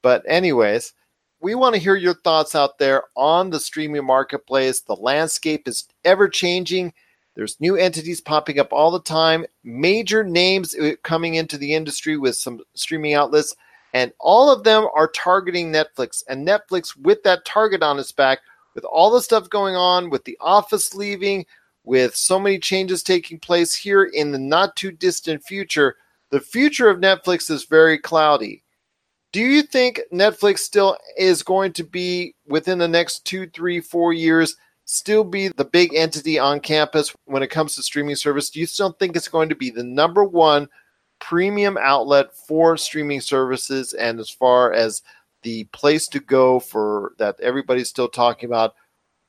But anyways, we want to hear your thoughts out there on the streaming marketplace. The landscape is ever changing. There's new entities popping up all the time, major names uh, coming into the industry with some streaming outlets, and all of them are targeting Netflix. And Netflix, with that target on its back, with all the stuff going on, with The Office leaving, with so many changes taking place here in the not too distant future, the future of Netflix is very cloudy. Do you think Netflix still is going to be within the next two, three, four years, still be the big entity on campus when it comes to streaming service? Do you still think it's going to be the number one premium outlet for streaming services and as far as the place to go for that everybody's still talking about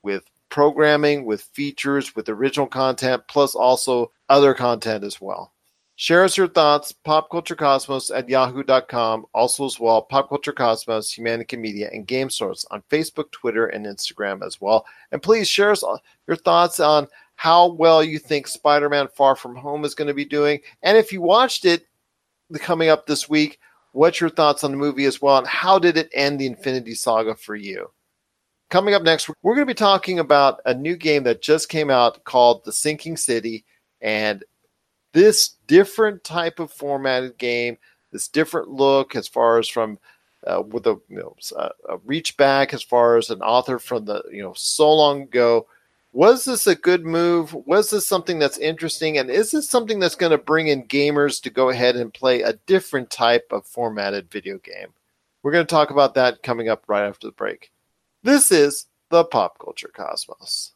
with programming, with features, with original content, plus also other content as well. Share us your thoughts, popculturecosmos at yahoo.com. Also, as well, Pop Culture Cosmos, Humanica Media, and Game Source on Facebook, Twitter, and Instagram as well. And please share us uh, your thoughts on how well you think Spider Man Far From Home is going to be doing. And if you watched it coming up this week, what's your thoughts on the movie as well? And how did it end the Infinity Saga for you? Coming up next, we're going to be talking about a new game that just came out called The Sinking City. And this different type of formatted game, this different look as far as from uh, with a, you know, a reach back as far as an author from the you know so long ago. Was this a good move? Was this something that's interesting? And is this something that's going to bring in gamers to go ahead and play a different type of formatted video game? We're going to talk about that coming up right after the break. This is the Pop Culture Cosmos.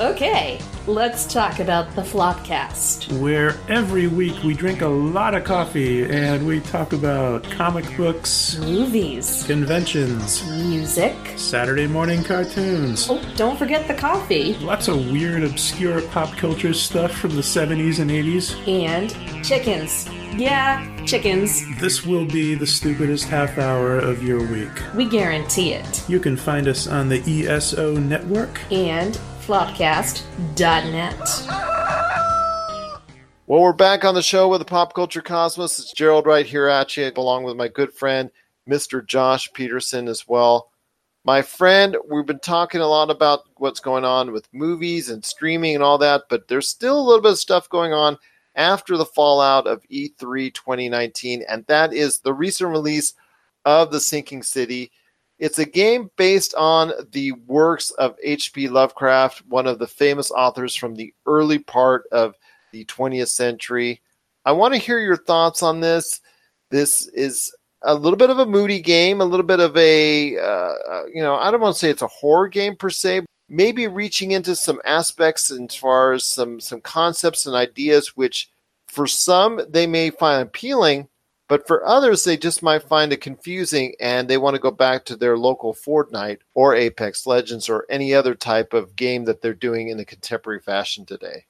Okay, let's talk about the Flopcast. Where every week we drink a lot of coffee and we talk about comic books, movies, conventions, music, Saturday morning cartoons. Oh, don't forget the coffee. Lots of weird, obscure pop culture stuff from the 70s and 80s. And chickens. Yeah, chickens. This will be the stupidest half hour of your week. We guarantee it. You can find us on the ESO network and flopcast.net. Well, we're back on the show with the Pop Culture Cosmos. It's Gerald right here at you, along with my good friend, Mr. Josh Peterson, as well. My friend, we've been talking a lot about what's going on with movies and streaming and all that, but there's still a little bit of stuff going on after the fallout of E3 2019, and that is the recent release of The Sinking City. It's a game based on the works of H.P. Lovecraft, one of the famous authors from the early part of the 20th century. I want to hear your thoughts on this. This is a little bit of a moody game, a little bit of a, uh, uh you know, I don't want to say it's a horror game per se, maybe reaching into some aspects as far as some some concepts and ideas which for some they may find appealing but for others, they just might find it confusing and they want to go back to their local Fortnite or Apex Legends or any other type of game that they're doing in a contemporary fashion today.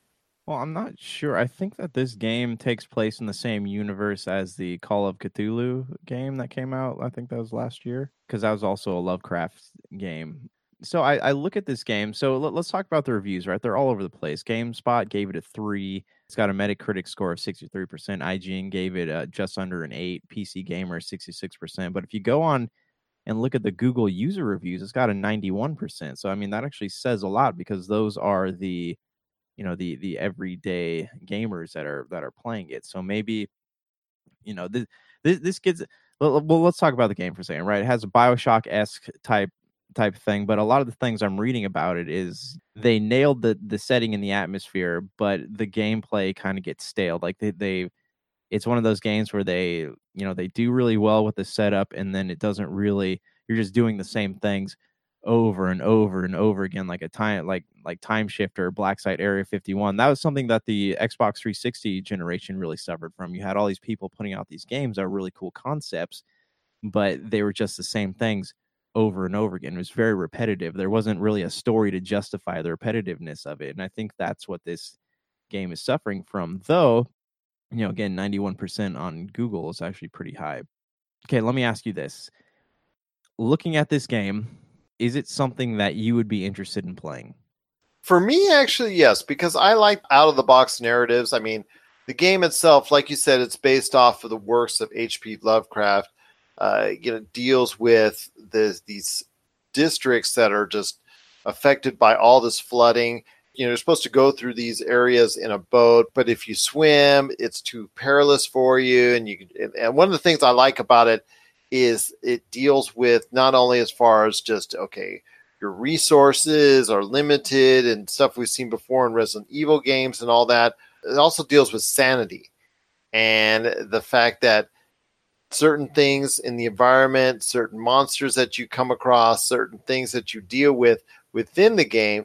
Well, I'm not sure. I think that this game takes place in the same universe as the Call of Cthulhu game that came out. I think that was last year because that was also a Lovecraft game. So I, I look at this game. So let, us talk about the reviews, right? They're all over the place. GameSpot gave it a three. It's got a Metacritic score of 63%. IGN gave it uh, just under an 8. PC Gamer 66%. But if you go on and look at the Google user reviews, it's got a 91%. So I mean that actually says a lot because those are the you know the the everyday gamers that are that are playing it. So maybe you know this this, this gets well, let's talk about the game for a second, right? It has a Bioshock esque type type of thing but a lot of the things i'm reading about it is mm-hmm. they nailed the the setting and the atmosphere but the gameplay kind of gets stale like they they it's one of those games where they you know they do really well with the setup and then it doesn't really you're just doing the same things over and over and over again like a time like like time shifter black site area 51 that was something that the xbox 360 generation really suffered from. You had all these people putting out these games that are really cool concepts but they were just the same things over and over again. It was very repetitive. There wasn't really a story to justify the repetitiveness of it. And I think that's what this game is suffering from. Though, you know, again, 91% on Google is actually pretty high. Okay, let me ask you this. Looking at this game, is it something that you would be interested in playing? For me, actually, yes, because I like out of the box narratives. I mean, the game itself, like you said, it's based off of the works of H.P. Lovecraft uh, you know deals with the, these districts that are just affected by all this flooding. You know, you're supposed to go through these areas in a boat, but if you swim, it's too perilous for you. And you and one of the things I like about it is it deals with not only as far as just okay, your resources are limited and stuff we've seen before in Resident Evil games and all that. It also deals with sanity and the fact that certain things in the environment, certain monsters that you come across, certain things that you deal with within the game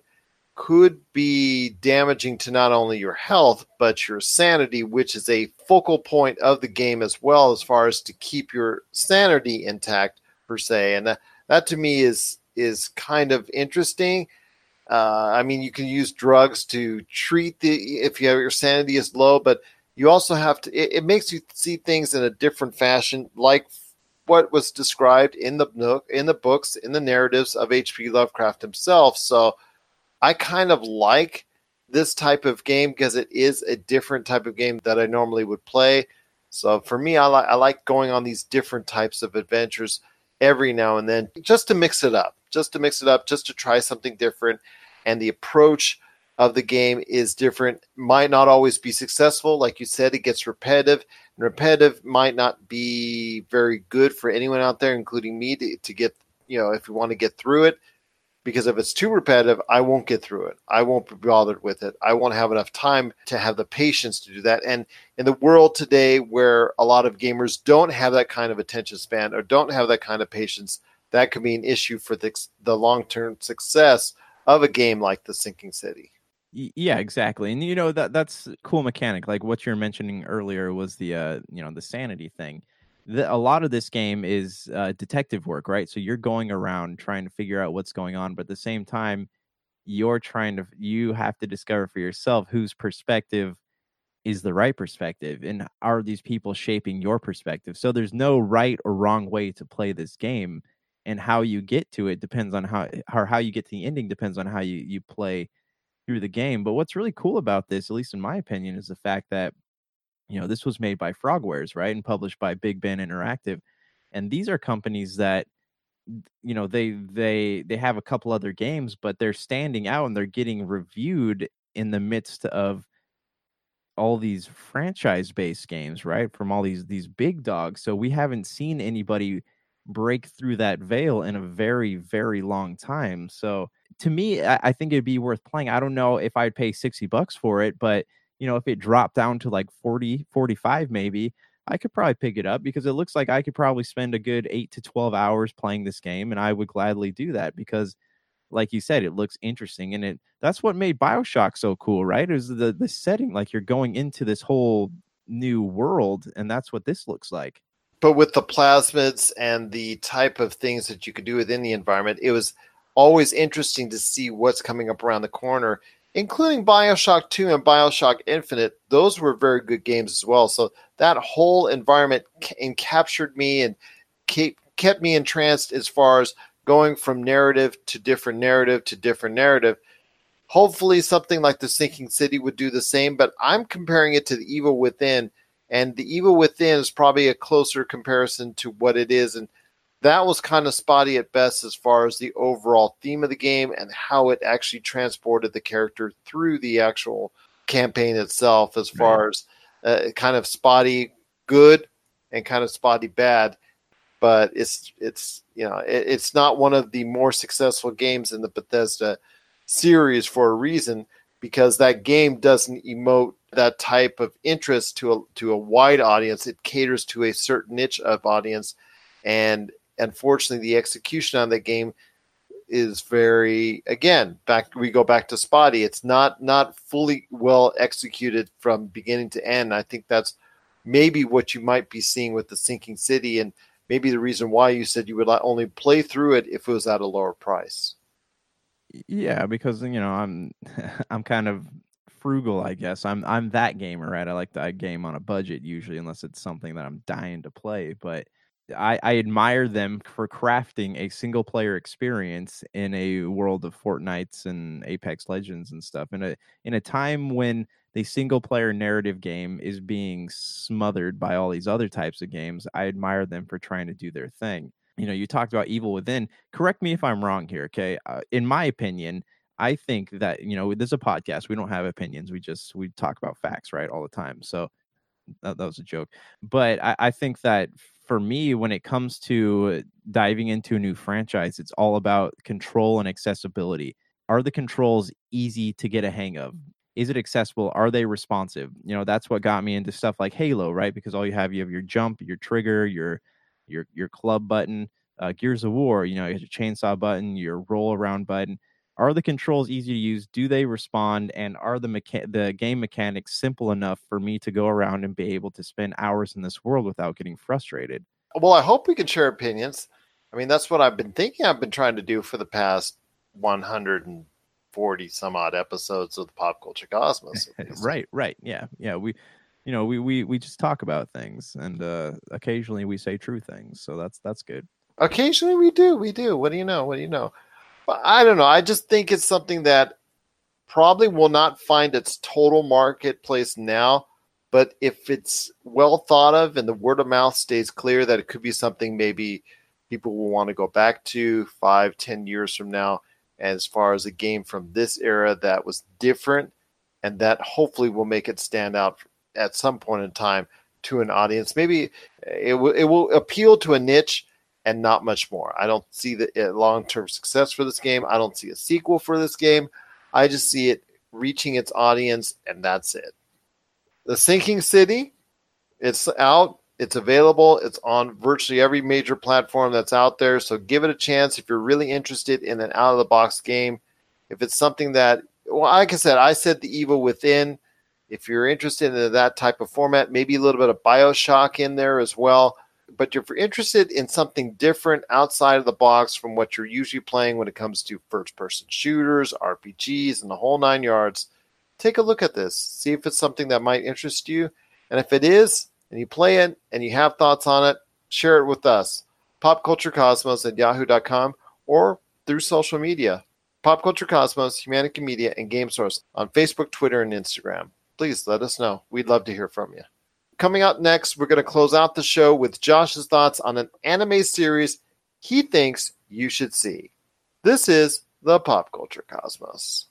could be damaging to not only your health but your sanity, which is a focal point of the game as well, as far as to keep your sanity intact per se. And that, that to me is is kind of interesting. Uh, I mean, you can use drugs to treat the if you have your sanity is low, but you also have to. It, it makes you see things in a different fashion, like what was described in the nook in the books in the narratives of H.P. Lovecraft himself. So I kind of like this type of game because it is a different type of game that I normally would play. So for me, I like I like going on these different types of adventures every now and then just to mix it up, just to mix it up, just to try something different. And the approach of the game is different, might not always be successful. Like you said, it gets repetitive, and repetitive might not be very good for anyone out there, including me, to, to get, you know, if you want to get through it. Because if it's too repetitive, I won't get through it. I won't be bothered with it. I won't have enough time to have the patience to do that. And in the world today where a lot of gamers don't have that kind of attention span or don't have that kind of patience, that could be an issue for the, the long term success of a game like The Sinking City. Yeah, exactly. And you know that that's cool mechanic. Like what you're mentioning earlier was the uh, you know, the sanity thing. The, a lot of this game is uh, detective work, right? So you're going around trying to figure out what's going on, but at the same time, you're trying to you have to discover for yourself whose perspective is the right perspective and are these people shaping your perspective so there's no right or wrong way to play this game and how you get to it depends on how or how you get to the ending depends on how you you play through the game. But what's really cool about this, at least in my opinion, is the fact that you know this was made by Frogwares, right, and published by Big Ben Interactive, and these are companies that you know they they they have a couple other games, but they're standing out and they're getting reviewed in the midst of all these franchise based games right from all these these big dogs so we haven't seen anybody break through that veil in a very very long time so to me, I, I think it'd be worth playing. I don't know if I'd pay 60 bucks for it, but you know, if it dropped down to like 40, 45 maybe, I could probably pick it up because it looks like I could probably spend a good eight to 12 hours playing this game. And I would gladly do that because, like you said, it looks interesting. And it that's what made Bioshock so cool, right? Is the, the setting. Like you're going into this whole new world. And that's what this looks like. But with the plasmids and the type of things that you could do within the environment, it was always interesting to see what's coming up around the corner, including Bioshock 2 and Bioshock Infinite. Those were very good games as well. So that whole environment captured me and kept me entranced as far as going from narrative to different narrative to different narrative. Hopefully, something like The Sinking City would do the same, but I'm comparing it to The Evil Within, and The Evil Within is probably a closer comparison to what it is. And that was kind of spotty at best as far as the overall theme of the game and how it actually transported the character through the actual campaign itself as far as uh, kind of spotty good and kind of spotty bad. But it's it's you know it, it's not one of the more successful games in the Bethesda series for a reason because that game doesn't emote that type of interest to a to a wide audience. It caters to a certain niche of audience and unfortunately, the execution on that game is very again back we go back to spotty. It's not not fully well executed from beginning to end. I think that's maybe what you might be seeing with the sinking city and maybe the reason why you said you would only play through it if it was at a lower price. Yeah because you know i'm i'm kind of frugal i guess. I'm i'm that gamer right? I like that game on a budget usually unless it's something that i'm dying to play but I, I admire them for crafting a single player experience in a world of Fortnites and Apex Legends and stuff. In a in a time when the single player narrative game is being smothered by all these other types of games, I admire them for trying to do their thing. You know, you talked about Evil Within. Correct me if I'm wrong here, okay? Uh, in my opinion, I think that you know, this is a podcast. We don't have opinions. We just we talk about facts, right, all the time. So that, that was a joke. But I, I think that for me, when it comes to diving into a new franchise, it's all about control and accessibility. Are the controls easy to get a hang of? Is it accessible? Are they responsive? You know, that's what got me into stuff like Halo, right? Because all you have, you have your jump, your trigger, your your your club button. Uh, Gears of War, you know, you have your chainsaw button, your roll around button. Are the controls easy to use? Do they respond? And are the mecha- the game mechanics simple enough for me to go around and be able to spend hours in this world without getting frustrated? Well, I hope we can share opinions. I mean, that's what I've been thinking I've been trying to do for the past 140 some odd episodes of the Pop Culture Cosmos. right, right. Yeah, yeah. We, you know, we we we just talk about things, and uh occasionally we say true things. So that's that's good. Occasionally we do, we do. What do you know? What do you know? I don't know. I just think it's something that probably will not find its total marketplace now. But if it's well thought of and the word of mouth stays clear that it could be something maybe people will want to go back to five, ten years from now. As far as a game from this era that was different and that hopefully will make it stand out at some point in time to an audience. Maybe it will it will appeal to a niche and not much more. I don't see the eh, long term success for this game. I don't see a sequel for this game. I just see it reaching its audience, and that's it. The Sinking City, it's out, it's available, it's on virtually every major platform that's out there. So give it a chance if you're really interested in an out of the box game. If it's something that, well, like I said, I said the evil within. If you're interested in that type of format, maybe a little bit of Bioshock in there as well but if you're interested in something different outside of the box from what you're usually playing when it comes to first person shooters, RPGs, and the whole nine yards, take a look at this. See if it's something that might interest you. And if it is, and you play it and you have thoughts on it, share it with us. PopCultureCosmos at yahoo.com or through social media. Pop Culture Cosmos, Humanica Media, and Game Source on Facebook, Twitter, and Instagram. Please let us know. We'd love to hear from you. Coming up next, we're going to close out the show with Josh's thoughts on an anime series he thinks you should see. This is the Pop Culture Cosmos.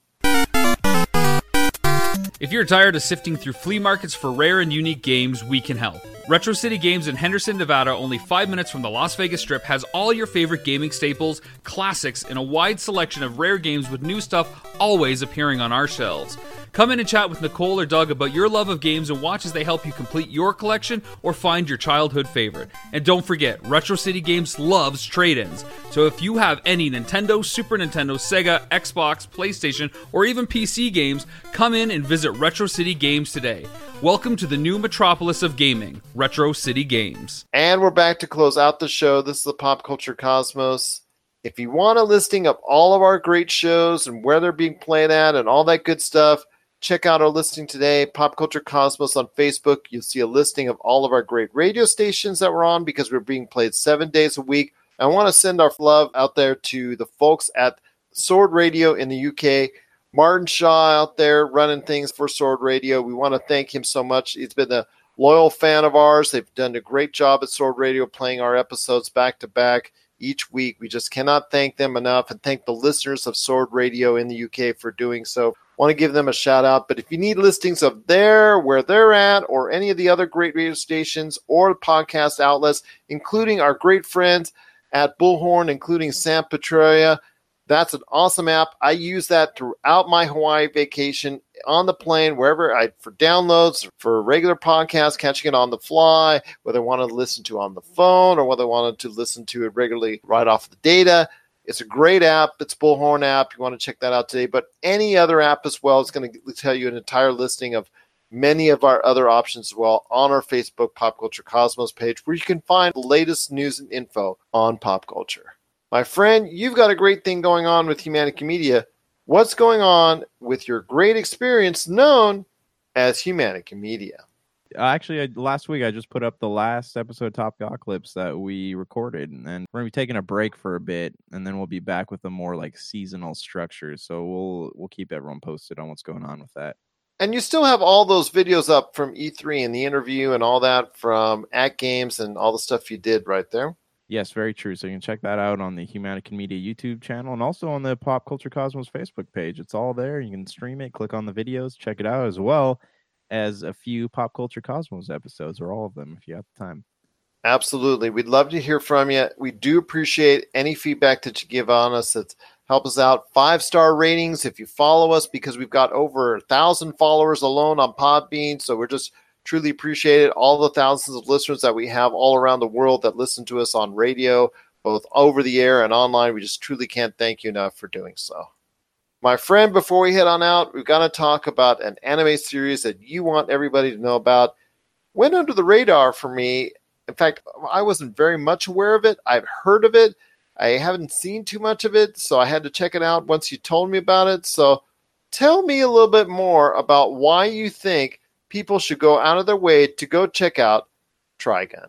If you're tired of sifting through flea markets for rare and unique games, we can help. Retro City Games in Henderson, Nevada, only five minutes from the Las Vegas Strip, has all your favorite gaming staples, classics, and a wide selection of rare games with new stuff always appearing on our shelves. Come in and chat with Nicole or Doug about your love of games and watch as they help you complete your collection or find your childhood favorite. And don't forget, Retro City Games loves trade ins. So if you have any Nintendo, Super Nintendo, Sega, Xbox, PlayStation, or even PC games, come in and visit Retro City Games today. Welcome to the new metropolis of gaming, Retro City Games. And we're back to close out the show. This is the Pop Culture Cosmos. If you want a listing of all of our great shows and where they're being played at and all that good stuff, check out our listing today, Pop Culture Cosmos on Facebook. You'll see a listing of all of our great radio stations that we're on because we're being played seven days a week. I want to send our love out there to the folks at Sword Radio in the UK. Martin Shaw out there running things for Sword Radio. We want to thank him so much. He's been a loyal fan of ours. They've done a great job at Sword Radio playing our episodes back to back each week. We just cannot thank them enough and thank the listeners of Sword Radio in the UK for doing so want to give them a shout out. But if you need listings of there, where they're at, or any of the other great radio stations or podcast outlets, including our great friends at Bullhorn, including Sam Petrolia, that's an awesome app. I use that throughout my Hawaii vacation on the plane, wherever I for downloads, for regular podcasts, catching it on the fly, whether I wanted to listen to on the phone or whether I wanted to listen to it regularly right off the data. It's a great app. It's Bullhorn app. You want to check that out today. But any other app as well is going to tell you an entire listing of many of our other options as well on our Facebook Pop Culture Cosmos page, where you can find the latest news and info on pop culture. My friend, you've got a great thing going on with Humanica Media. What's going on with your great experience known as Humanica Media? Uh, actually I, last week I just put up the last episode Top Got clips that we recorded, and then we're gonna be taking a break for a bit, and then we'll be back with a more like seasonal structure. So we'll we'll keep everyone posted on what's going on with that. And you still have all those videos up from E3 and the interview and all that from at games and all the stuff you did right there. Yes, very true. So you can check that out on the Humanica Media YouTube channel and also on the Pop Culture Cosmos Facebook page. It's all there. You can stream it, click on the videos, check it out as well as a few Pop Culture Cosmos episodes, or all of them if you have the time. Absolutely. We'd love to hear from you. We do appreciate any feedback that you give on us. It's help us out. Five star ratings if you follow us because we've got over a thousand followers alone on Podbean. So we're just truly appreciate it. All the thousands of listeners that we have all around the world that listen to us on radio, both over the air and online. We just truly can't thank you enough for doing so. My friend, before we head on out, we've got to talk about an anime series that you want everybody to know about. Went under the radar for me in fact, I wasn't very much aware of it. I've heard of it. I haven't seen too much of it, so I had to check it out once you told me about it. So tell me a little bit more about why you think people should go out of their way to go check out Trigun.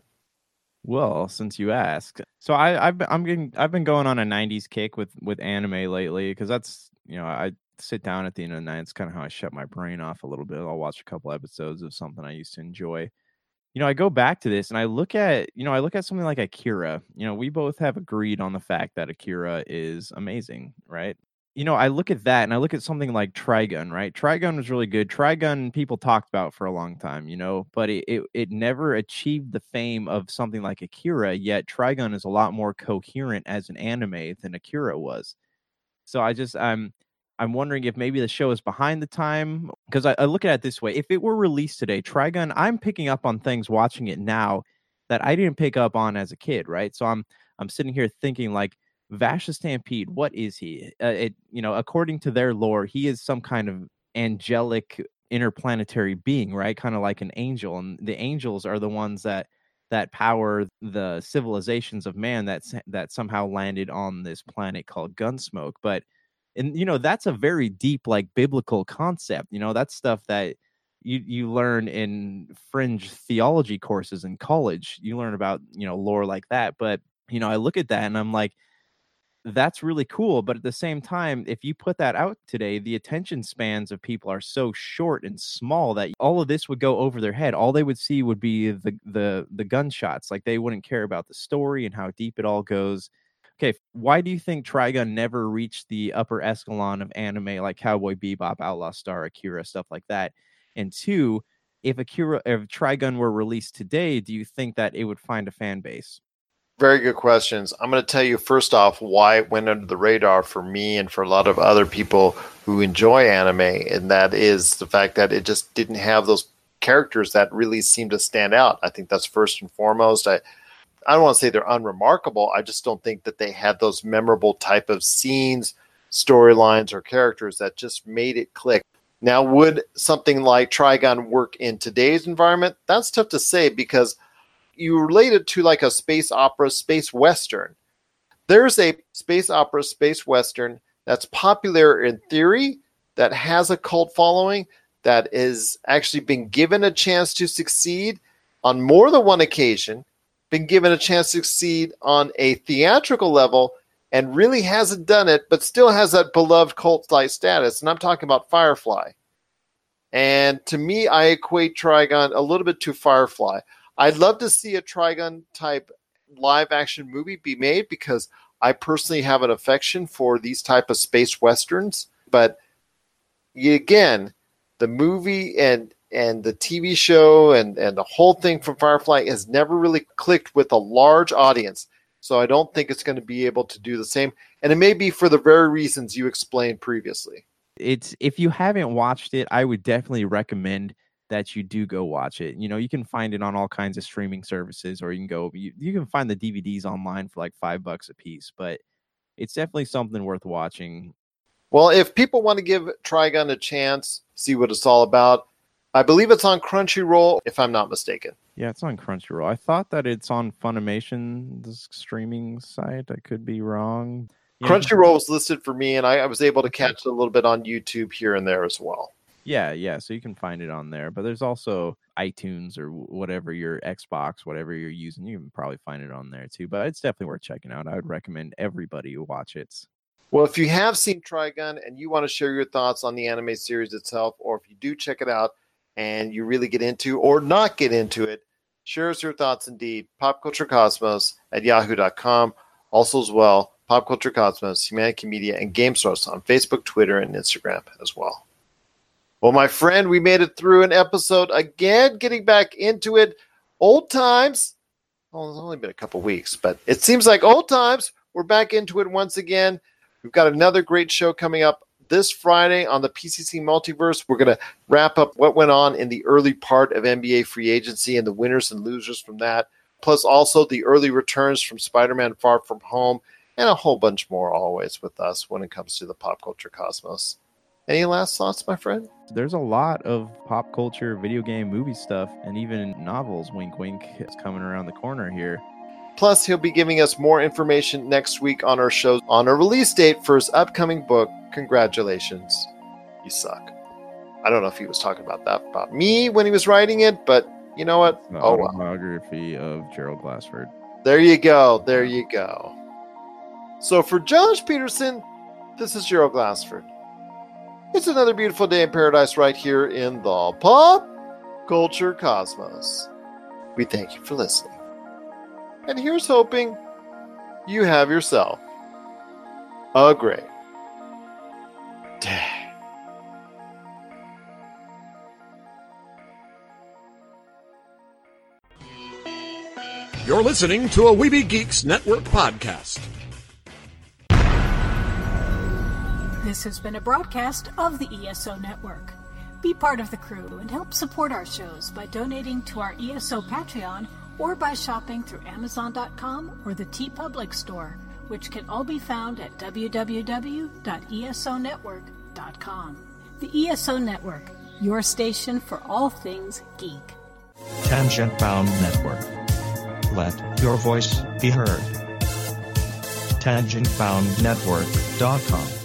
Well, since you ask, so I, I've been, I'm getting I've been going on a '90s kick with with anime lately because that's you know I sit down at the end of the night. It's kind of how I shut my brain off a little bit. I'll watch a couple episodes of something I used to enjoy you know, I go back to this and I look at, you know, I look at something like Akira. You know, we both have agreed on the fact that Akira is amazing, right? You know, I look at that and I look at something like Trigun, right? Trigun was really good. Trigun people talked about for a long time, you know, but it, it, it never achieved the fame of something like Akira, yet Trigun is a lot more coherent as an anime than Akira was. So I just I'm I'm wondering if maybe the show is behind the time because I, I, look at it this way: if it were released today, Trigun, I'm picking up on things watching it now that I didn't pick up on as a kid, right? So I'm I'm sitting here thinking like Vash the Stampede, what is he? Uh, it you know, according to their lore, he is some kind of angelic interplanetary being, right? Kind of like an angel, and the angels are the ones that that power the civilizations of man that's that somehow landed on this planet called Gunsmoke, but and you know that's a very deep like biblical concept you know that's stuff that you you learn in fringe theology courses in college you learn about you know lore like that but you know i look at that and i'm like that's really cool but at the same time if you put that out today the attention spans of people are so short and small that all of this would go over their head all they would see would be the the the gunshots like they wouldn't care about the story and how deep it all goes okay, why do you think Trigun never reached the upper echelon of anime like Cowboy Bebop, Outlaw Star, Akira, stuff like that? And two, if Akira, if Trigun were released today, do you think that it would find a fan base? Very good questions. I'm going to tell you first off why it went under the radar for me and for a lot of other people who enjoy anime, and that is the fact that it just didn't have those characters that really seem to stand out. I think that's first and foremost. I I don't want to say they're unremarkable. I just don't think that they had those memorable type of scenes, storylines, or characters that just made it click. Now, would something like Trigun work in today's environment? That's tough to say because you relate it to like a space opera, space western. There's a space opera, space western that's popular in theory, that has a cult following, that is actually been given a chance to succeed on more than one occasion been given a chance to succeed on a theatrical level and really hasn't done it, but still has that beloved cult like status. And I'm talking about Firefly. And to me, I equate Trigun a little bit to Firefly. I'd love to see a Trigun type live action movie be made because I personally have an affection for these type of space westerns. But again, the movie and and the TV show and, and the whole thing from Firefly has never really clicked with a large audience. So I don't think it's going to be able to do the same. And it may be for the very reasons you explained previously. It's if you haven't watched it, I would definitely recommend that you do go watch it. You know, you can find it on all kinds of streaming services, or you can go you, you can find the DVDs online for like five bucks a piece, but it's definitely something worth watching. Well, if people want to give Trigun a chance, see what it's all about, I believe it's on Crunchyroll, if I'm not mistaken. Yeah, it's on Crunchyroll. I thought that it's on Funimation's streaming site. I could be wrong. Yeah. Crunchyroll was listed for me, and I, I was able to catch a little bit on YouTube here and there as well. Yeah, yeah. So you can find it on there. But there's also iTunes or whatever your Xbox, whatever you're using. You can probably find it on there too. But it's definitely worth checking out. I would recommend everybody watch it. Well, if you have seen Trigun and you want to share your thoughts on the anime series itself, or if you do check it out, and you really get into or not get into it, share us your thoughts indeed. Popculturecosmos at yahoo.com. Also, as well, Pop Culture Cosmos, Humanica Media, and GameSource on Facebook, Twitter, and Instagram as well. Well, my friend, we made it through an episode again, getting back into it. Old times, well, it's only been a couple weeks, but it seems like old times. We're back into it once again. We've got another great show coming up this Friday on the PCC Multiverse. We're going to wrap up what went on in the early part of NBA free agency and the winners and losers from that, plus also the early returns from Spider Man Far From Home, and a whole bunch more always with us when it comes to the pop culture cosmos. Any last thoughts, my friend? There's a lot of pop culture, video game, movie stuff, and even novels. Wink, wink. It's coming around the corner here. Plus, he'll be giving us more information next week on our show on a release date for his upcoming book. Congratulations, you suck. I don't know if he was talking about that about me when he was writing it, but you know what? The oh well. autobiography of Gerald Glassford. There you go. There you go. So for Josh Peterson, this is Gerald Glassford. It's another beautiful day in paradise right here in the pop culture cosmos. We thank you for listening. And here's hoping you have yourself a great day. You're listening to a Weeby Geeks Network podcast. This has been a broadcast of the ESO Network. Be part of the crew and help support our shows by donating to our ESO Patreon or by shopping through Amazon.com or the TeePublic store, which can all be found at www.esonetwork.com. The ESO Network, your station for all things geek. Tangent Bound Network. Let your voice be heard. TangentBoundNetwork.com.